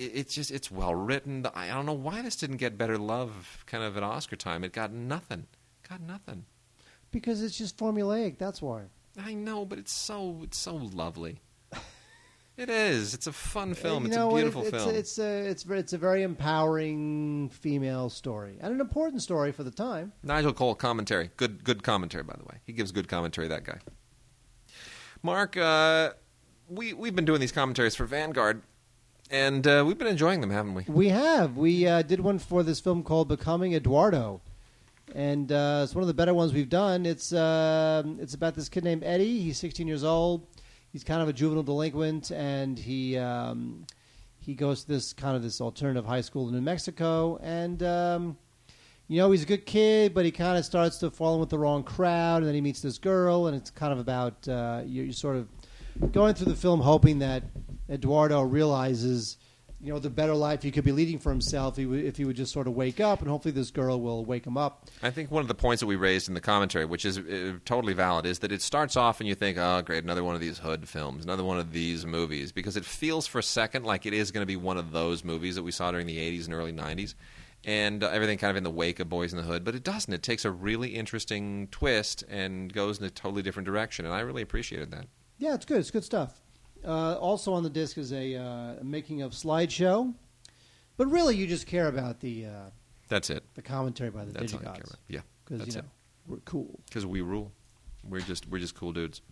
it's just it's well written i don't know why this didn't get better love kind of at oscar time it got nothing got nothing Because it's just formulaic. That's why. I know, but it's so it's so lovely. It is. It's a fun film. Uh, You It's a beautiful it's, film. It's a, it's ve- it's a very empowering female story and an important story for the time. Nigel Cole commentary. Good good commentary, by the way. He gives good commentary. That guy. Mark, uh, we we've been doing these commentaries for Vanguard, and uh, we've been enjoying them, haven't we? We have. We uh, did one for this film called Becoming Eduardo. And uh, it's one of the better ones we've done. It's um it's about this kid named Eddie. He's 16 years old. He's kind of a juvenile delinquent, and he um, he goes to this kind of this alternative high school in New Mexico. And um, you know he's a good kid, but he kind of starts to fall in with the wrong crowd. And then he meets this girl, and it's kind of about uh, you you're sort of going through the film hoping that Eduardo realizes, you know, the better life he could be leading for himself if he would, just sort of wake up, and hopefully this girl will wake him up. I think one of the points that we raised in the commentary, which is uh, totally valid, is that it starts off and you think, oh, great, another one of these hood films, another one of these movies, because it feels for a second like it is going to be one of those movies that we saw during the 80s and early 90s. And uh, everything kind of in the wake of Boys in the Hood, but it doesn't. It takes a really interesting twist and goes in a totally different direction, and I really appreciated that. Yeah, it's good. It's good stuff. Uh, also on the disc is a, uh, making of slideshow, but really you just care about the uh, That's it. the commentary by the That's all I care Digigods about. Yeah, because that's you it. we're cool. because we rule. We're just we're just cool dudes.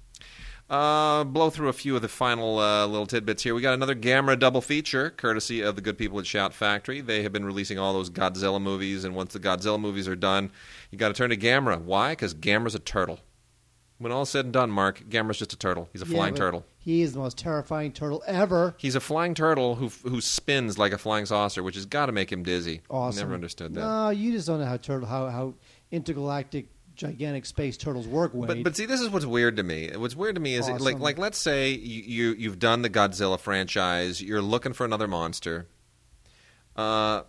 Uh, blow through a few of the final uh, little tidbits here. We got another Gamera double feature, courtesy of the good people at Shout Factory. They have been releasing all those Godzilla movies, and once the Godzilla movies are done, you got to turn to Gamera. Why? Because Gamera's a turtle. When all's said and done, Mark, Gamera's just a turtle. He's a flying but turtle. He is the most terrifying turtle ever. He's a flying turtle who who spins like a flying saucer, which has got to make him dizzy. Awesome. Never understood that. No, you just don't know how turtle how how intergalactic gigantic space turtles work. Wade. But but see, this is what's weird to me. What's weird to me is Awesome. like like let's say you, you you've done the Godzilla franchise. You're looking for another monster. Uh,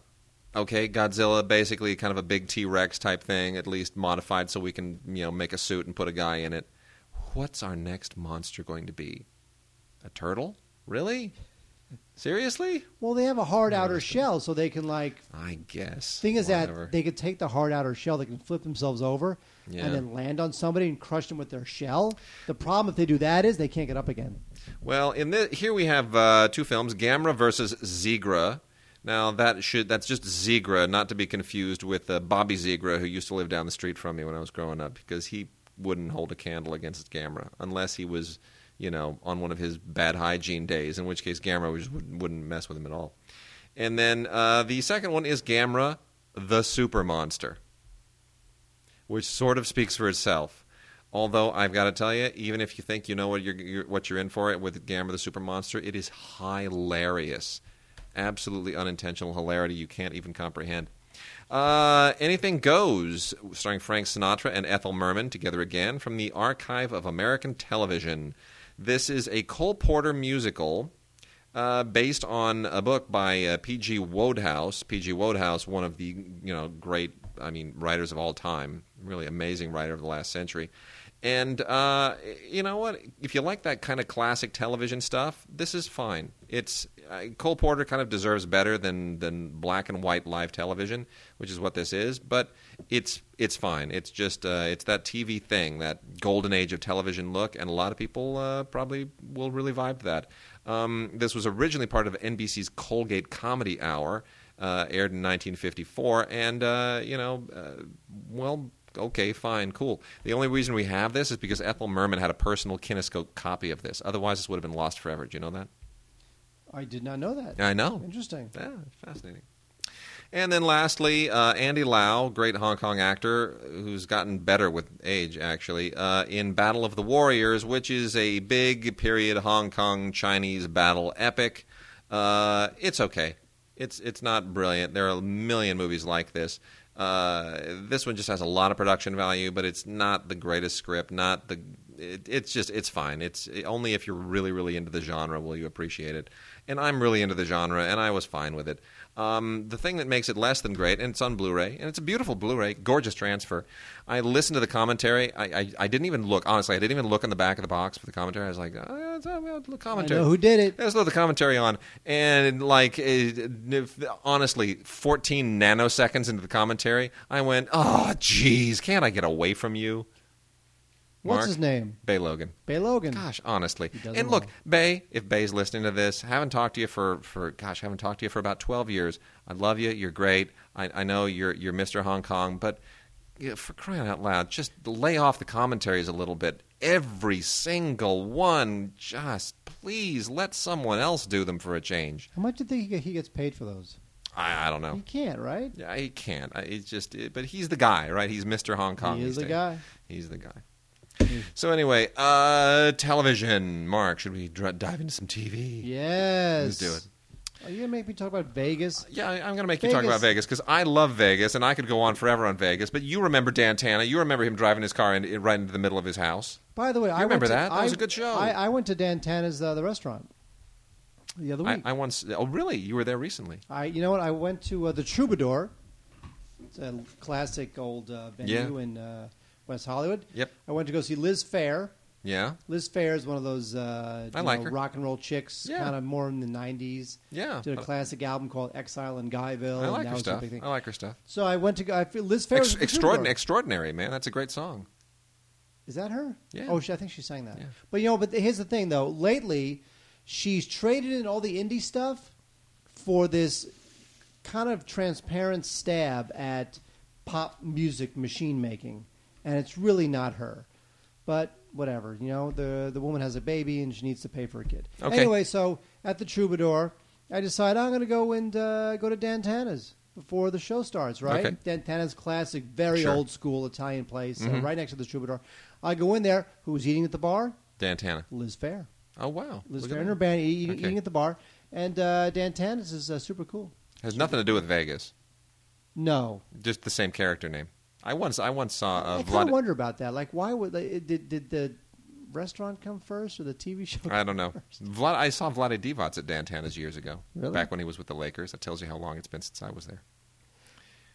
okay, Godzilla basically kind of a big T Rex type thing, at least modified so we can you know make a suit and put a guy in it. What's our next monster going to be? A turtle? Really? Seriously? well, they have a hard outer shell, so they can like. I guess. Thing is Whatever. that they could take the hard outer shell, they can flip themselves over, Yeah. and then land on somebody and crush them with their shell. The problem if they do that is they can't get up again. Well, in the, here we have uh, two films: Gamera versus Zigra. Now that should that's just Zigra, not to be confused with uh, Bobby Zegra, who used to live down the street from me when I was growing up, because he wouldn't hold a candle against Gamera unless he was, you know, on one of his bad hygiene days. In which case, Gamera just wouldn't, mess with him at all. And then uh, the second one is Gamera, the Super Monster, which sort of speaks for itself. Although I've got to tell you, even if you think you know what you're, you're what you're in for it with Gamera the Super Monster, it is hilarious, absolutely unintentional hilarity you can't even comprehend. Uh, Anything Goes, starring Frank Sinatra and Ethel Merman, together again from the Archive of American Television. This is a Cole Porter musical uh, based on a book by uh, P.G. Wodehouse. P.G. Wodehouse, one of the you know great, I mean, writers of all time, really amazing writer of the last century. And uh, you know what? If you like that kind of classic television stuff, this is fine. It's uh, Cole Porter kind of deserves better than than black and white live television, which is what this is. But it's it's fine. It's just uh, it's that TV thing, that golden age of television look, and a lot of people uh, probably will really vibe to that. Um, this was originally part of NBC's Colgate Comedy Hour, uh, aired in 1954, and uh, you know, well, okay, fine, cool. The only reason we have this is because Ethel Merman had a personal kinescope copy of this. Otherwise, this would have been lost forever. Do you know that? I did not know that. I know. Interesting. Yeah, fascinating. And then lastly, uh, Andy Lau, great Hong Kong actor who's gotten better with age, actually, uh, in Battle of the Warriors, which is a big period Hong Kong Chinese battle epic. Uh, it's okay. It's it's not brilliant. There are a million movies like this. Uh, this one just has a lot of production value, but it's not the greatest script. Not the. It, it's just it's fine. It's only if you're really really into the genre will you appreciate it. And I'm really into the genre, and I was fine with it. Um, the thing that makes it less than great, and it's on Blu-ray, and it's a beautiful Blu-ray, gorgeous transfer. I listened to the commentary. I, I, I didn't even look. Honestly, I didn't even look in the back of the box for the commentary. I was like, oh, uh, the I commentary. know who did it. Let's throw the commentary on, and like, it, if- honestly, 14 nanoseconds into the commentary, I went, "Oh, jeez, can't I get away from you?" What's Mark? his name? Bey Logan. Bey Logan. Gosh, honestly. And look, well. Bey, if Bey's listening to this, haven't talked to you for, for gosh, haven't talked to you for about 12 years. I love you. You're great. I, I know you're you're Mr. Hong Kong, but you know, for crying out loud, just lay off the commentaries a little bit. Every single one, just please let someone else do them for a change. How much do you think he gets paid for those? I, I don't know. He can't, right? Yeah, he can't. I- It's just, it, but he's the guy, right? He's Mr. Hong Kong. He is the guy. He's the guy. So anyway, uh, television. Mark, should we dr- dive into some TV? Yes. Let's do it. Are you gonna make me talk about Vegas? Yeah, I- I'm going to make you talk about Vegas because I love Vegas and I could go on forever on Vegas. But you remember Dan Tana? You remember him driving his car in, right into the middle of his house? By the way, I remember went to, that? That was I- a good show. I, I went to Dan Tana's uh, the restaurant the other I, week. I once. Oh, really? You were there recently? I, you know what? I went to uh, the Troubadour. It's a classic old uh, venue in uh, West Hollywood. Yep. I went to go see Liz Phair. Yeah. Liz Phair is one of those uh, I like know, her. rock and roll chicks, Yeah. kind of more in the '90s. Yeah. Did a classic album called Exile in Guyville. I and like that her was a stuff. big thing. I like her stuff. So I went to go. I feel Liz Phair. Ex- was at the extraordinary, extraordinary, man. That's a great song. Is that her? Yeah. Oh, she, I think she sang that. Yeah. But you know, but here's the thing though. Lately, she's traded in all the indie stuff for this kind of transparent stab at pop music machine making, and it's really not her. But whatever, you know, the the woman has a baby and she needs to pay for a kid. Okay. Anyway, so at the Troubadour, I decide I'm going to go and uh, go to Dan Tana's before the show starts. Right, Okay. Dan Tana's classic, very Sure. old school Italian place, uh, Mhm. right next to the Troubadour. I go in there. Who's eating at the bar? Dantana. Liz Phair. Oh wow. Liz Look Fair and her band eating, Okay. eating at the bar, and uh, Dan Tana's is uh, super cool. Has nothing to do with Vegas. No, Just the same character name. I once I once saw I kind of wonder about that. Like, why would like, did did the restaurant come first or the TV show? I don't know. Vlad, I saw Vlade Divac at Dan Tana's years ago. Really? Back when he was with the Lakers. That tells you how long it's been since I was there.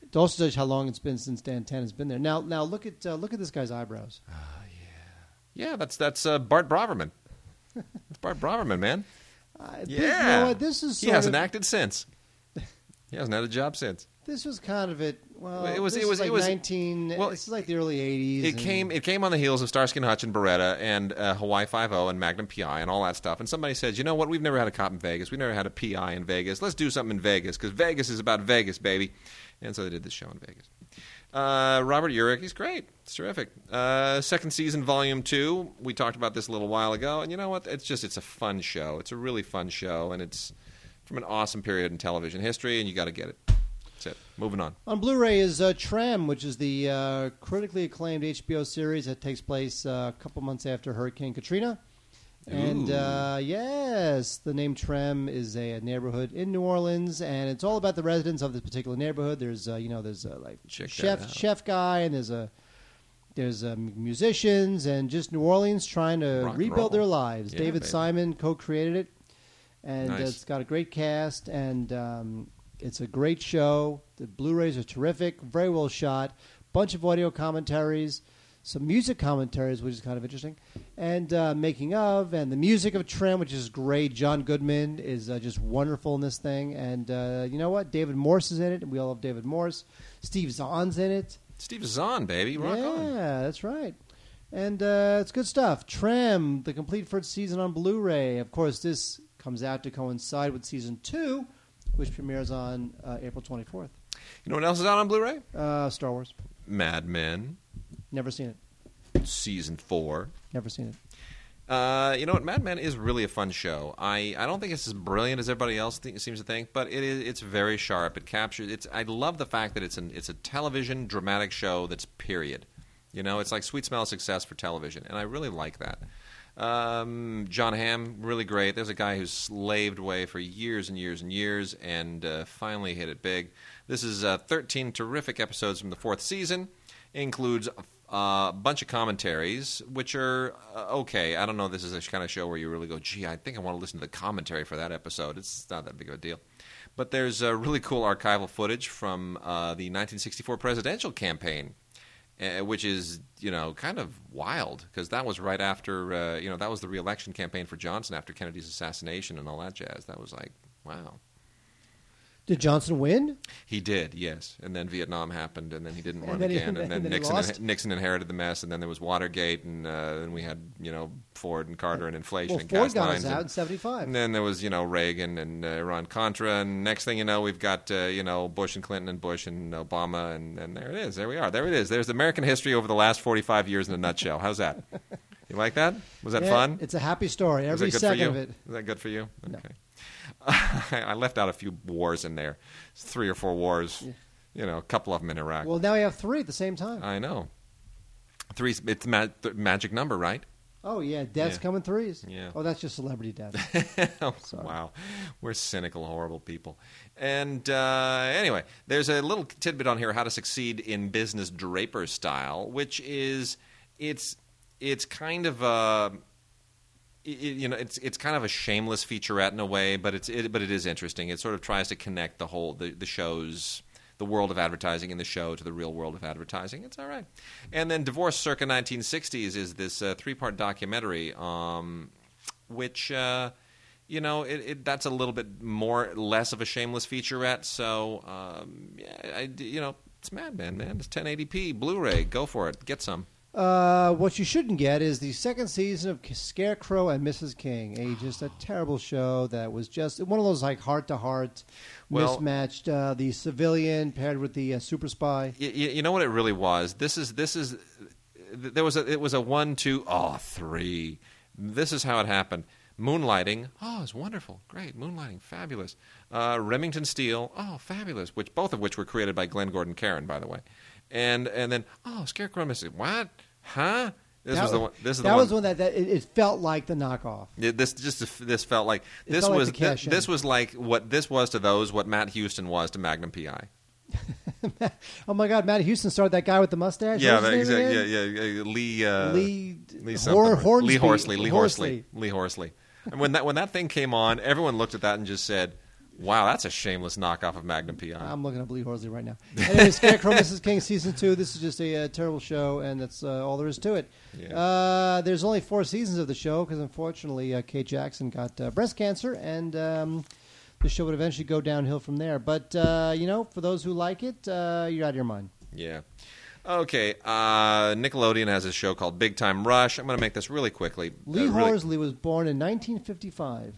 It also tells you how long it's been since Dan Tana's been there. Now, now look at uh, look at this guy's eyebrows. Oh, yeah, yeah. that's that's uh, Bart Braverman. That's Bart Braverman, man. Uh, Yeah. this, you know? This is He hasn't of, acted since. He hasn't had a job since. This was kind of it. Well, It was- it was- like it was- nineteen. well, this is like the early eighties. It came it came on the heels of Starsky and Hutch and Baretta and uh, Hawaii Five O and Magnum PI and all that stuff. And somebody said, you know what? We've never had a cop in Vegas. We've never had a PI in Vegas. Let's do something in Vegas because Vegas is about Vegas, baby. And so they did this show in Vegas. Uh, Robert Urich, he's great. It's terrific. Uh, second season, volume two. We talked about this a little while ago, and you know what? It's just it's a fun show. It's a really fun show, and it's from an awesome period in television history, and you got to get it. That's it. Moving on. On Blu-ray is uh, Treme, which is the uh, critically acclaimed HBO series that takes place uh, a couple months after Hurricane Katrina. And uh, yes, the name Treme is a, neighborhood in New Orleans, and it's all about the residents of this particular neighborhood. There's, uh, you know, there's a like Check that chef out. chef guy, and there's a there's uh, musicians, and just New Orleans trying to Rock and rebuild their lives. Yeah, David baby. Simon co-created it, and Nice. it's got a great cast, and um, it's a great show. The Blu-rays are terrific, very well shot. Bunch of audio commentaries, some music commentaries, which is kind of interesting, and uh, making of, and the music of Treme, which is great. John Goodman is uh, just wonderful in this thing, and uh, you know what? David Morse is in it. and We all love David Morse. Steve Zahn's in it. Steve Zahn, baby, rock yeah, on. that's right. And uh, it's good stuff. Treme, the complete first season on Blu-ray. Of course, this comes out to coincide with season two, which premieres on uh, April 24th. You know what else is out on Blu-ray? Uh, Star Wars. Mad Men, Never seen it. season four. Never seen it. Uh, you know what? Mad Men is really a fun show. I, I don't think it's as brilliant as everybody else th- seems to think, but it is it's very sharp. It captures. It's I love the fact that it's an it's a television dramatic show that's period. You know, it's like Sweet Smell of Success for television, and I really like that. Um, Jon Hamm, really great. There's a guy who's slaved away for years and years and years, and uh, finally hit it big. This is uh, 13 terrific episodes from the fourth season. It includes a bunch of commentaries, which are uh, okay. I don't know. This is a kind of show where you really go, gee, I think I want to listen to the commentary for that episode. It's not that big of a deal. But there's uh, really cool archival footage from uh, the 1964 presidential campaign, uh, which is you know kind of wild because that was right after uh, you know that was the reelection campaign for Johnson after Kennedy's assassination and all that jazz. That was like wow. Did Johnson win? He did, yes. And then Vietnam happened, and then he didn't And run he- again. and then and then he Nixon lost? Nixon inherited the mess, and then there was Watergate, and uh, then we had you know Ford and Carter and inflation Well, and Ford got us out in '75. and then there was you know Reagan and uh, Iran Contra, and next thing you know we've got uh, you know Bush and Clinton and Bush and Obama, and, and there it is. There we are. There it is. There's American history over the last 45 years in a nutshell. How's that? You like that? Was that Yeah, fun? It's a happy story. Every second of it. Is that good for you? No. I left out a few wars in there, three or four wars. You know, a couple of them in Iraq. Well, now we have three at the same time. I know. Three. It's ma- th- magic number, right? oh yeah, deaths Yeah. come in threes. Yeah. Oh, that's just celebrity death. Oh, wow, we're cynical, horrible people. And uh, anyway, there's a little tidbit on here: how to succeed in business draper style, which is it's it's kind of a it, you know it's it's kind of a shameless featurette in a way, but it's it, but it is interesting. It sort of tries to connect the whole the, the show's the world of advertising in the show to the real world of advertising. It's all right. And then Divorce Circa 1960s is this uh, three part documentary, um, which. Uh, you know, it, it, that's a little bit more less of a shameless featurette. So, um, yeah, I, you know, it's Mad Men, man. It's 1080p Blu-ray. Go for it. Get some. Uh, what you shouldn't get is the second season of Scarecrow and Mrs. King, a just a terrible show that was just one of those like heart to heart, mismatched. Uh, the civilian paired with the uh, super spy. You, you know what it really was. This is this is there was a it was a one two oh three. This is how it happened. Moonlighting, oh, it's wonderful, great. Moonlighting, fabulous. Uh, Remington Steele, oh, fabulous. Which both of which were created by Glenn Gordon Caron, by the way. And and then oh, Scarecrow Mrs. What? Huh? This That was the one. This is the that one. was one that, that it, it felt like the knockoff. Yeah, this just this felt like It this felt like was the cash thi- this was like what this was to those what Matt Houston was to Magnum PI. Oh my God, Matt Houston started that guy with the mustache. Yeah, What was his that, exactly. Yeah, yeah. Lee. Uh, Lee, Lee Hor- something. Lee Horsley. Lee Horsley. Horsley. Lee Horsley. And when that when that thing came on, everyone looked at that and just said, "Wow, that's a shameless knockoff of Magnum PI." I'm looking at Lee Horsley right now. Anyway, Scarecrow, Mrs. King, season two. This is just a, uh terrible show, and that's uh, all there is to it. Yeah. Uh, there's only four seasons of the show because unfortunately, uh, Kate Jackson got uh, breast cancer, and um, the show would eventually go downhill from there. But uh, you know, for those who like it, uh, you're out of your mind. Yeah. Okay. Uh, Nickelodeon has a show called Big Time Rush. I'm going to make this really quickly. Lee Uh, really- Horsley was born in 1955.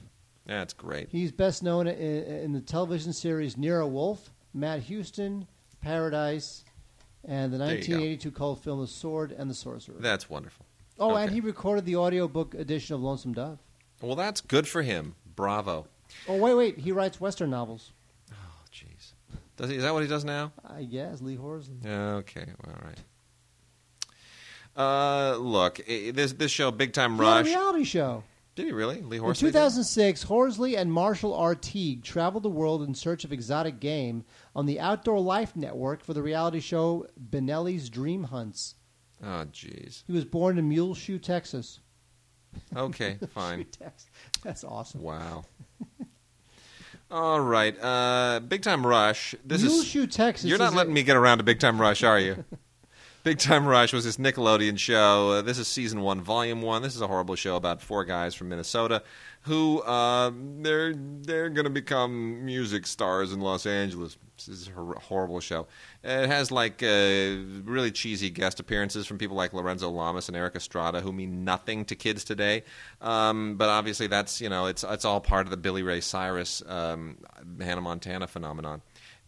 That's great. He's best known in, in the television series Nero Wolfe, Matt Houston, Paradise, and the There you go. 1982 cult film The Sword and the Sorcerer. That's wonderful. Oh, Okay. and he recorded the audiobook edition of Lonesome Dove. Well, that's good for him. Bravo. Oh, wait, wait. He writes Western novels. Oh, jeez. Does he? Is that what he does now? I guess, Lee Horsley. Okay. All right. Uh, look, this this show, Big Time He had a Rush. reality show. Did he really? Lee In Horsley. did? 2006, Horsley and Marshall R. Teague traveled the world in search of exotic game on the Outdoor Life Network for the reality show Benelli's Dream Hunts. Oh, jeez. He was born in Muleshoe, Texas. Okay, fine. Tex- That's awesome. Wow. All right. Uh, Big Time Rush. This is. Muleshoe, Texas. You're not is a- letting me get around to Big Time Rush, are you? Big Time Rush was this Nickelodeon show. Uh, this is season one, volume one. This is a horrible show about four guys from Minnesota who uh, they're they're going to become music stars in Los Angeles. This is a horrible show. It has like uh, really cheesy guest appearances from people like Lorenzo Lamas and Erik Estrada, who mean nothing to kids today. Um, but obviously, that's you know it's it's all part of the Billy Ray Cyrus, um, Hannah Montana phenomenon.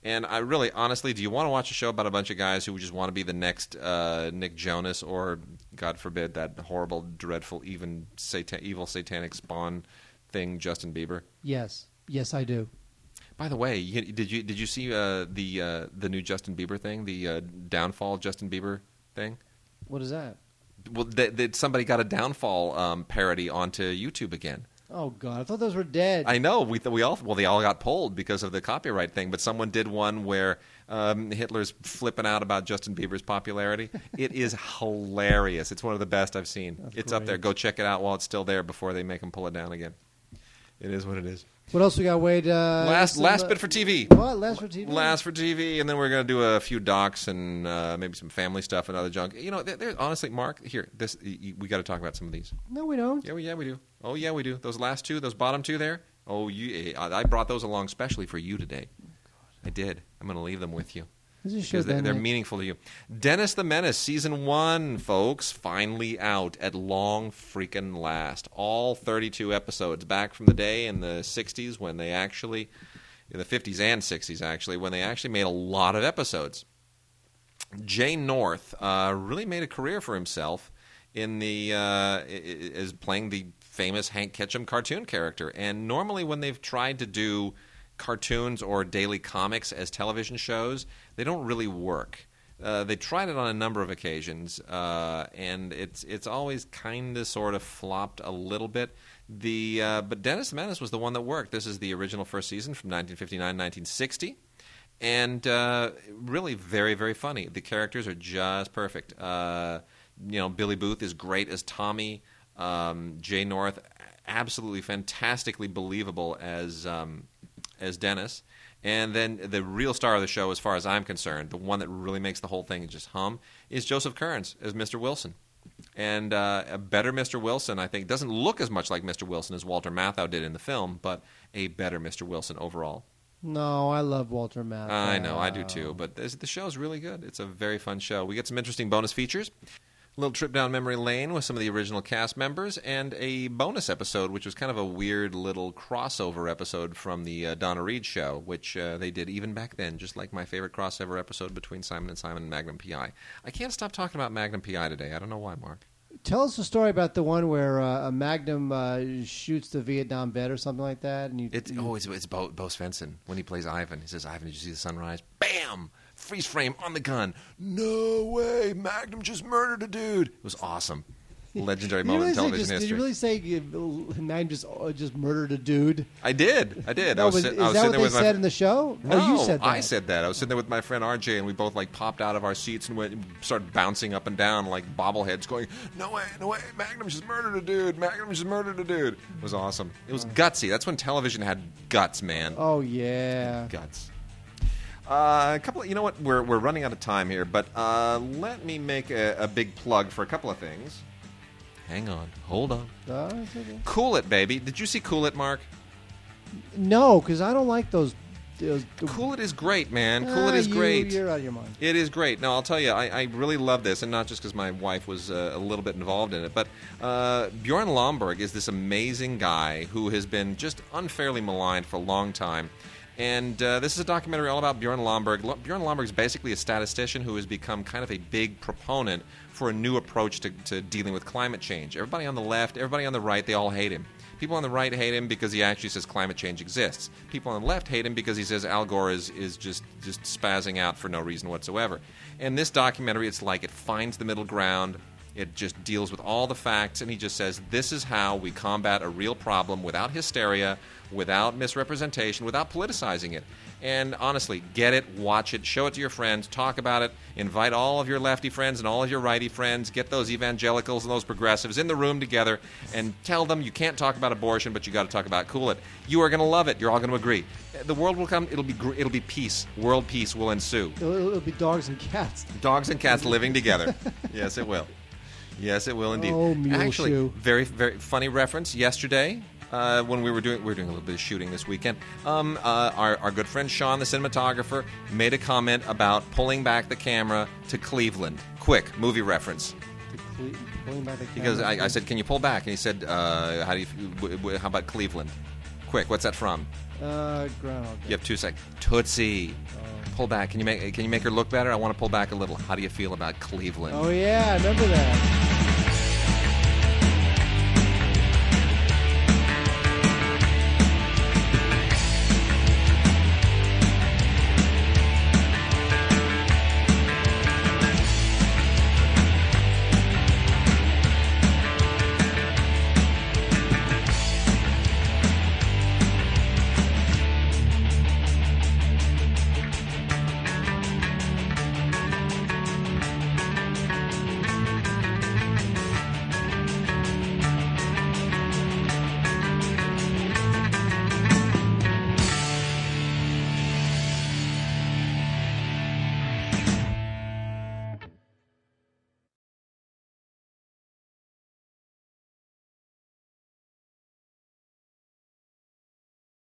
And I really, honestly, do you want to watch a show about a bunch of guys who just want to be the next uh, Nick Jonas or, God forbid, that horrible, dreadful, even satan- evil satanic spawn thing, Justin Bieber? Yes, yes, I do. By the way, you, did you did you see uh, the uh, the new Justin Bieber thing, the uh, downfall Justin Bieber thing? What is that? Well, th- th- somebody got a downfall um, parody onto YouTube again. Oh God, I thought those were dead. I know we th- we all well they all got pulled because of the copyright thing, but someone did one where um, Hitler's flipping out about Justin Bieber's popularity. it is hilarious. It's one of the best I've seen. That's it's up there. Go check it out while it's still there before they make him pull it down again. It is what it is. what else we got? Wade. Uh, last last uh, bit for TV. What last for TV? Last for TV, and then we're going to do a few docs and uh, maybe some family stuff and other junk. You know, there, there's honestly, Mark, here, this y- y- we got to talk about some of these. No, we don't. Yeah, we, yeah, we do. Oh, yeah, we do. Those last two, those bottom two there. Oh, you, I I brought those along specially for you today. I did. I'm going to leave them with you This is because they're, they're meaningful to you. Dennis the Menace, season one, folks, finally out at long freaking last. All 32 episodes back from the day in the 60s when they actually, in the 50s and 60s actually, when they actually made a lot of episodes. Jay North uh, really made a career for himself in the uh, is playing the famous Hank Ketcham cartoon character. And normally, when they've tried to do cartoons or daily comics as television shows, they don't really work. Uh, they tried it on a number of occasions, uh, and it's it's always kind of sort of flopped a little bit. The uh, but Dennis Menace was the one that worked. This is the original first season from 1959 1960 and uh, really very very funny. The characters are just perfect. Uh, you know, Billy Booth is great as Tommy. Um, Jay North, absolutely fantastically believable as um, as Dennis. And then the real star of the show, as far as I'm concerned, the one that really makes the whole thing just hum, is Joseph Kearns as Mr. Wilson. And uh, a better Mr. Wilson, I think, doesn't look as much like Mr. Wilson as Walter Matthau did in the film, but a better Mr. Wilson overall. No, I love Walter Matthau. I know, I do too. But this, the show's really good. It's a very fun show. We get some interesting bonus features. Little trip down memory lane with some of the original cast members, and a bonus episode, which was kind of a weird little crossover episode from the uh, Donna Reed show, which uh, they did even back then, just like my favorite crossover episode between Simon and Simon and Magnum PI. I can't stop talking about Magnum PI today. I don't know why, Mark. Tell us a story about the one where uh, a Magnum uh, shoots the Vietnam vet or something like that, and you. It's you- oh, it's, it's Bo, Bo Svenson when he plays Ivan. He says, "Ivan, did you see the sunrise?" Bam! Freeze frame on the gun. No way! Magnum just murdered a dude. It was awesome. Legendary moment really in television just, Did you really say Magnum just uh, just murdered a dude? I did. I did. I No, was, was- sit- is I was that sitting what there they my said in the show? No, oh, you said that. I said that. I was sitting there with my friend RJ, and we both like popped out of our seats and went started bouncing up and down like bobbleheads, going, "No way, no way! Magnum just murdered a dude! Magnum just murdered a dude!" It was awesome. It was gutsy. That's when television had guts, man. Oh yeah. guts. Uh, a couple. Of, you know what? We're we're running out of time here, but uh, let me make a, a big plug for a couple of things. Hang on, hold on. Uh, it's okay. Cool it, baby. Did you see Cool It, Mark? No, because I don't like those. those Cool It is great, man. Ah, Cool It is you- great. You're out of your mind. It is great. No, I'll tell you, I, I really love this, and not just because my wife was uh, a little bit involved in it, but uh, Bjorn Lomborg is this amazing guy who has been just unfairly maligned for a long time. And uh, this is a documentary all about Bjorn Lomborg. Lo- Bjorn Lomborg is basically a statistician who has become kind of a big proponent for a new approach to, to dealing with climate change. Everybody on the left, everybody on the right, they all hate him. People on the right hate him because he actually says climate change exists. People on the left hate him because he says Al Gore is, is just, just spazzing out for no reason whatsoever. And this documentary, it's like it finds the middle ground. It just deals with all the facts, and he just says, This is how we combat a real problem without hysteria, without misrepresentation, without politicizing it. And honestly, get it, watch it, show it to your friends, talk about it, invite all of your lefty friends and all of your righty friends, get those evangelicals and those progressives in the room together, and tell them you can't talk about abortion, but you got to talk about cool it. You are going to love it. You're all going to agree. The world will come. It'll be gr- it'll be peace. World peace will ensue. It'll, it'll be dogs and cats. Dogs and cats living together. Yes, it will. Yes, it will indeed. Oh, mule Actually, shoe. very very funny reference. Yesterday, uh, when we were doing we were doing a little bit of shooting this weekend, um, uh, our our good friend Sean, the cinematographer, made a comment about pulling back the camera to Cleveland. Quick movie reference. Cle- pulling back the Because. I, I said, "Can you pull back?" And he said, uh, "How do you? W- w- how about Cleveland?" Quick, what's that from? Uh, Groundhog Day. You have two seconds. Tootsie. Pull back. Can you make Can you make her look better? I want to pull back a little. How do you feel about Cleveland? Oh yeah, I remember that.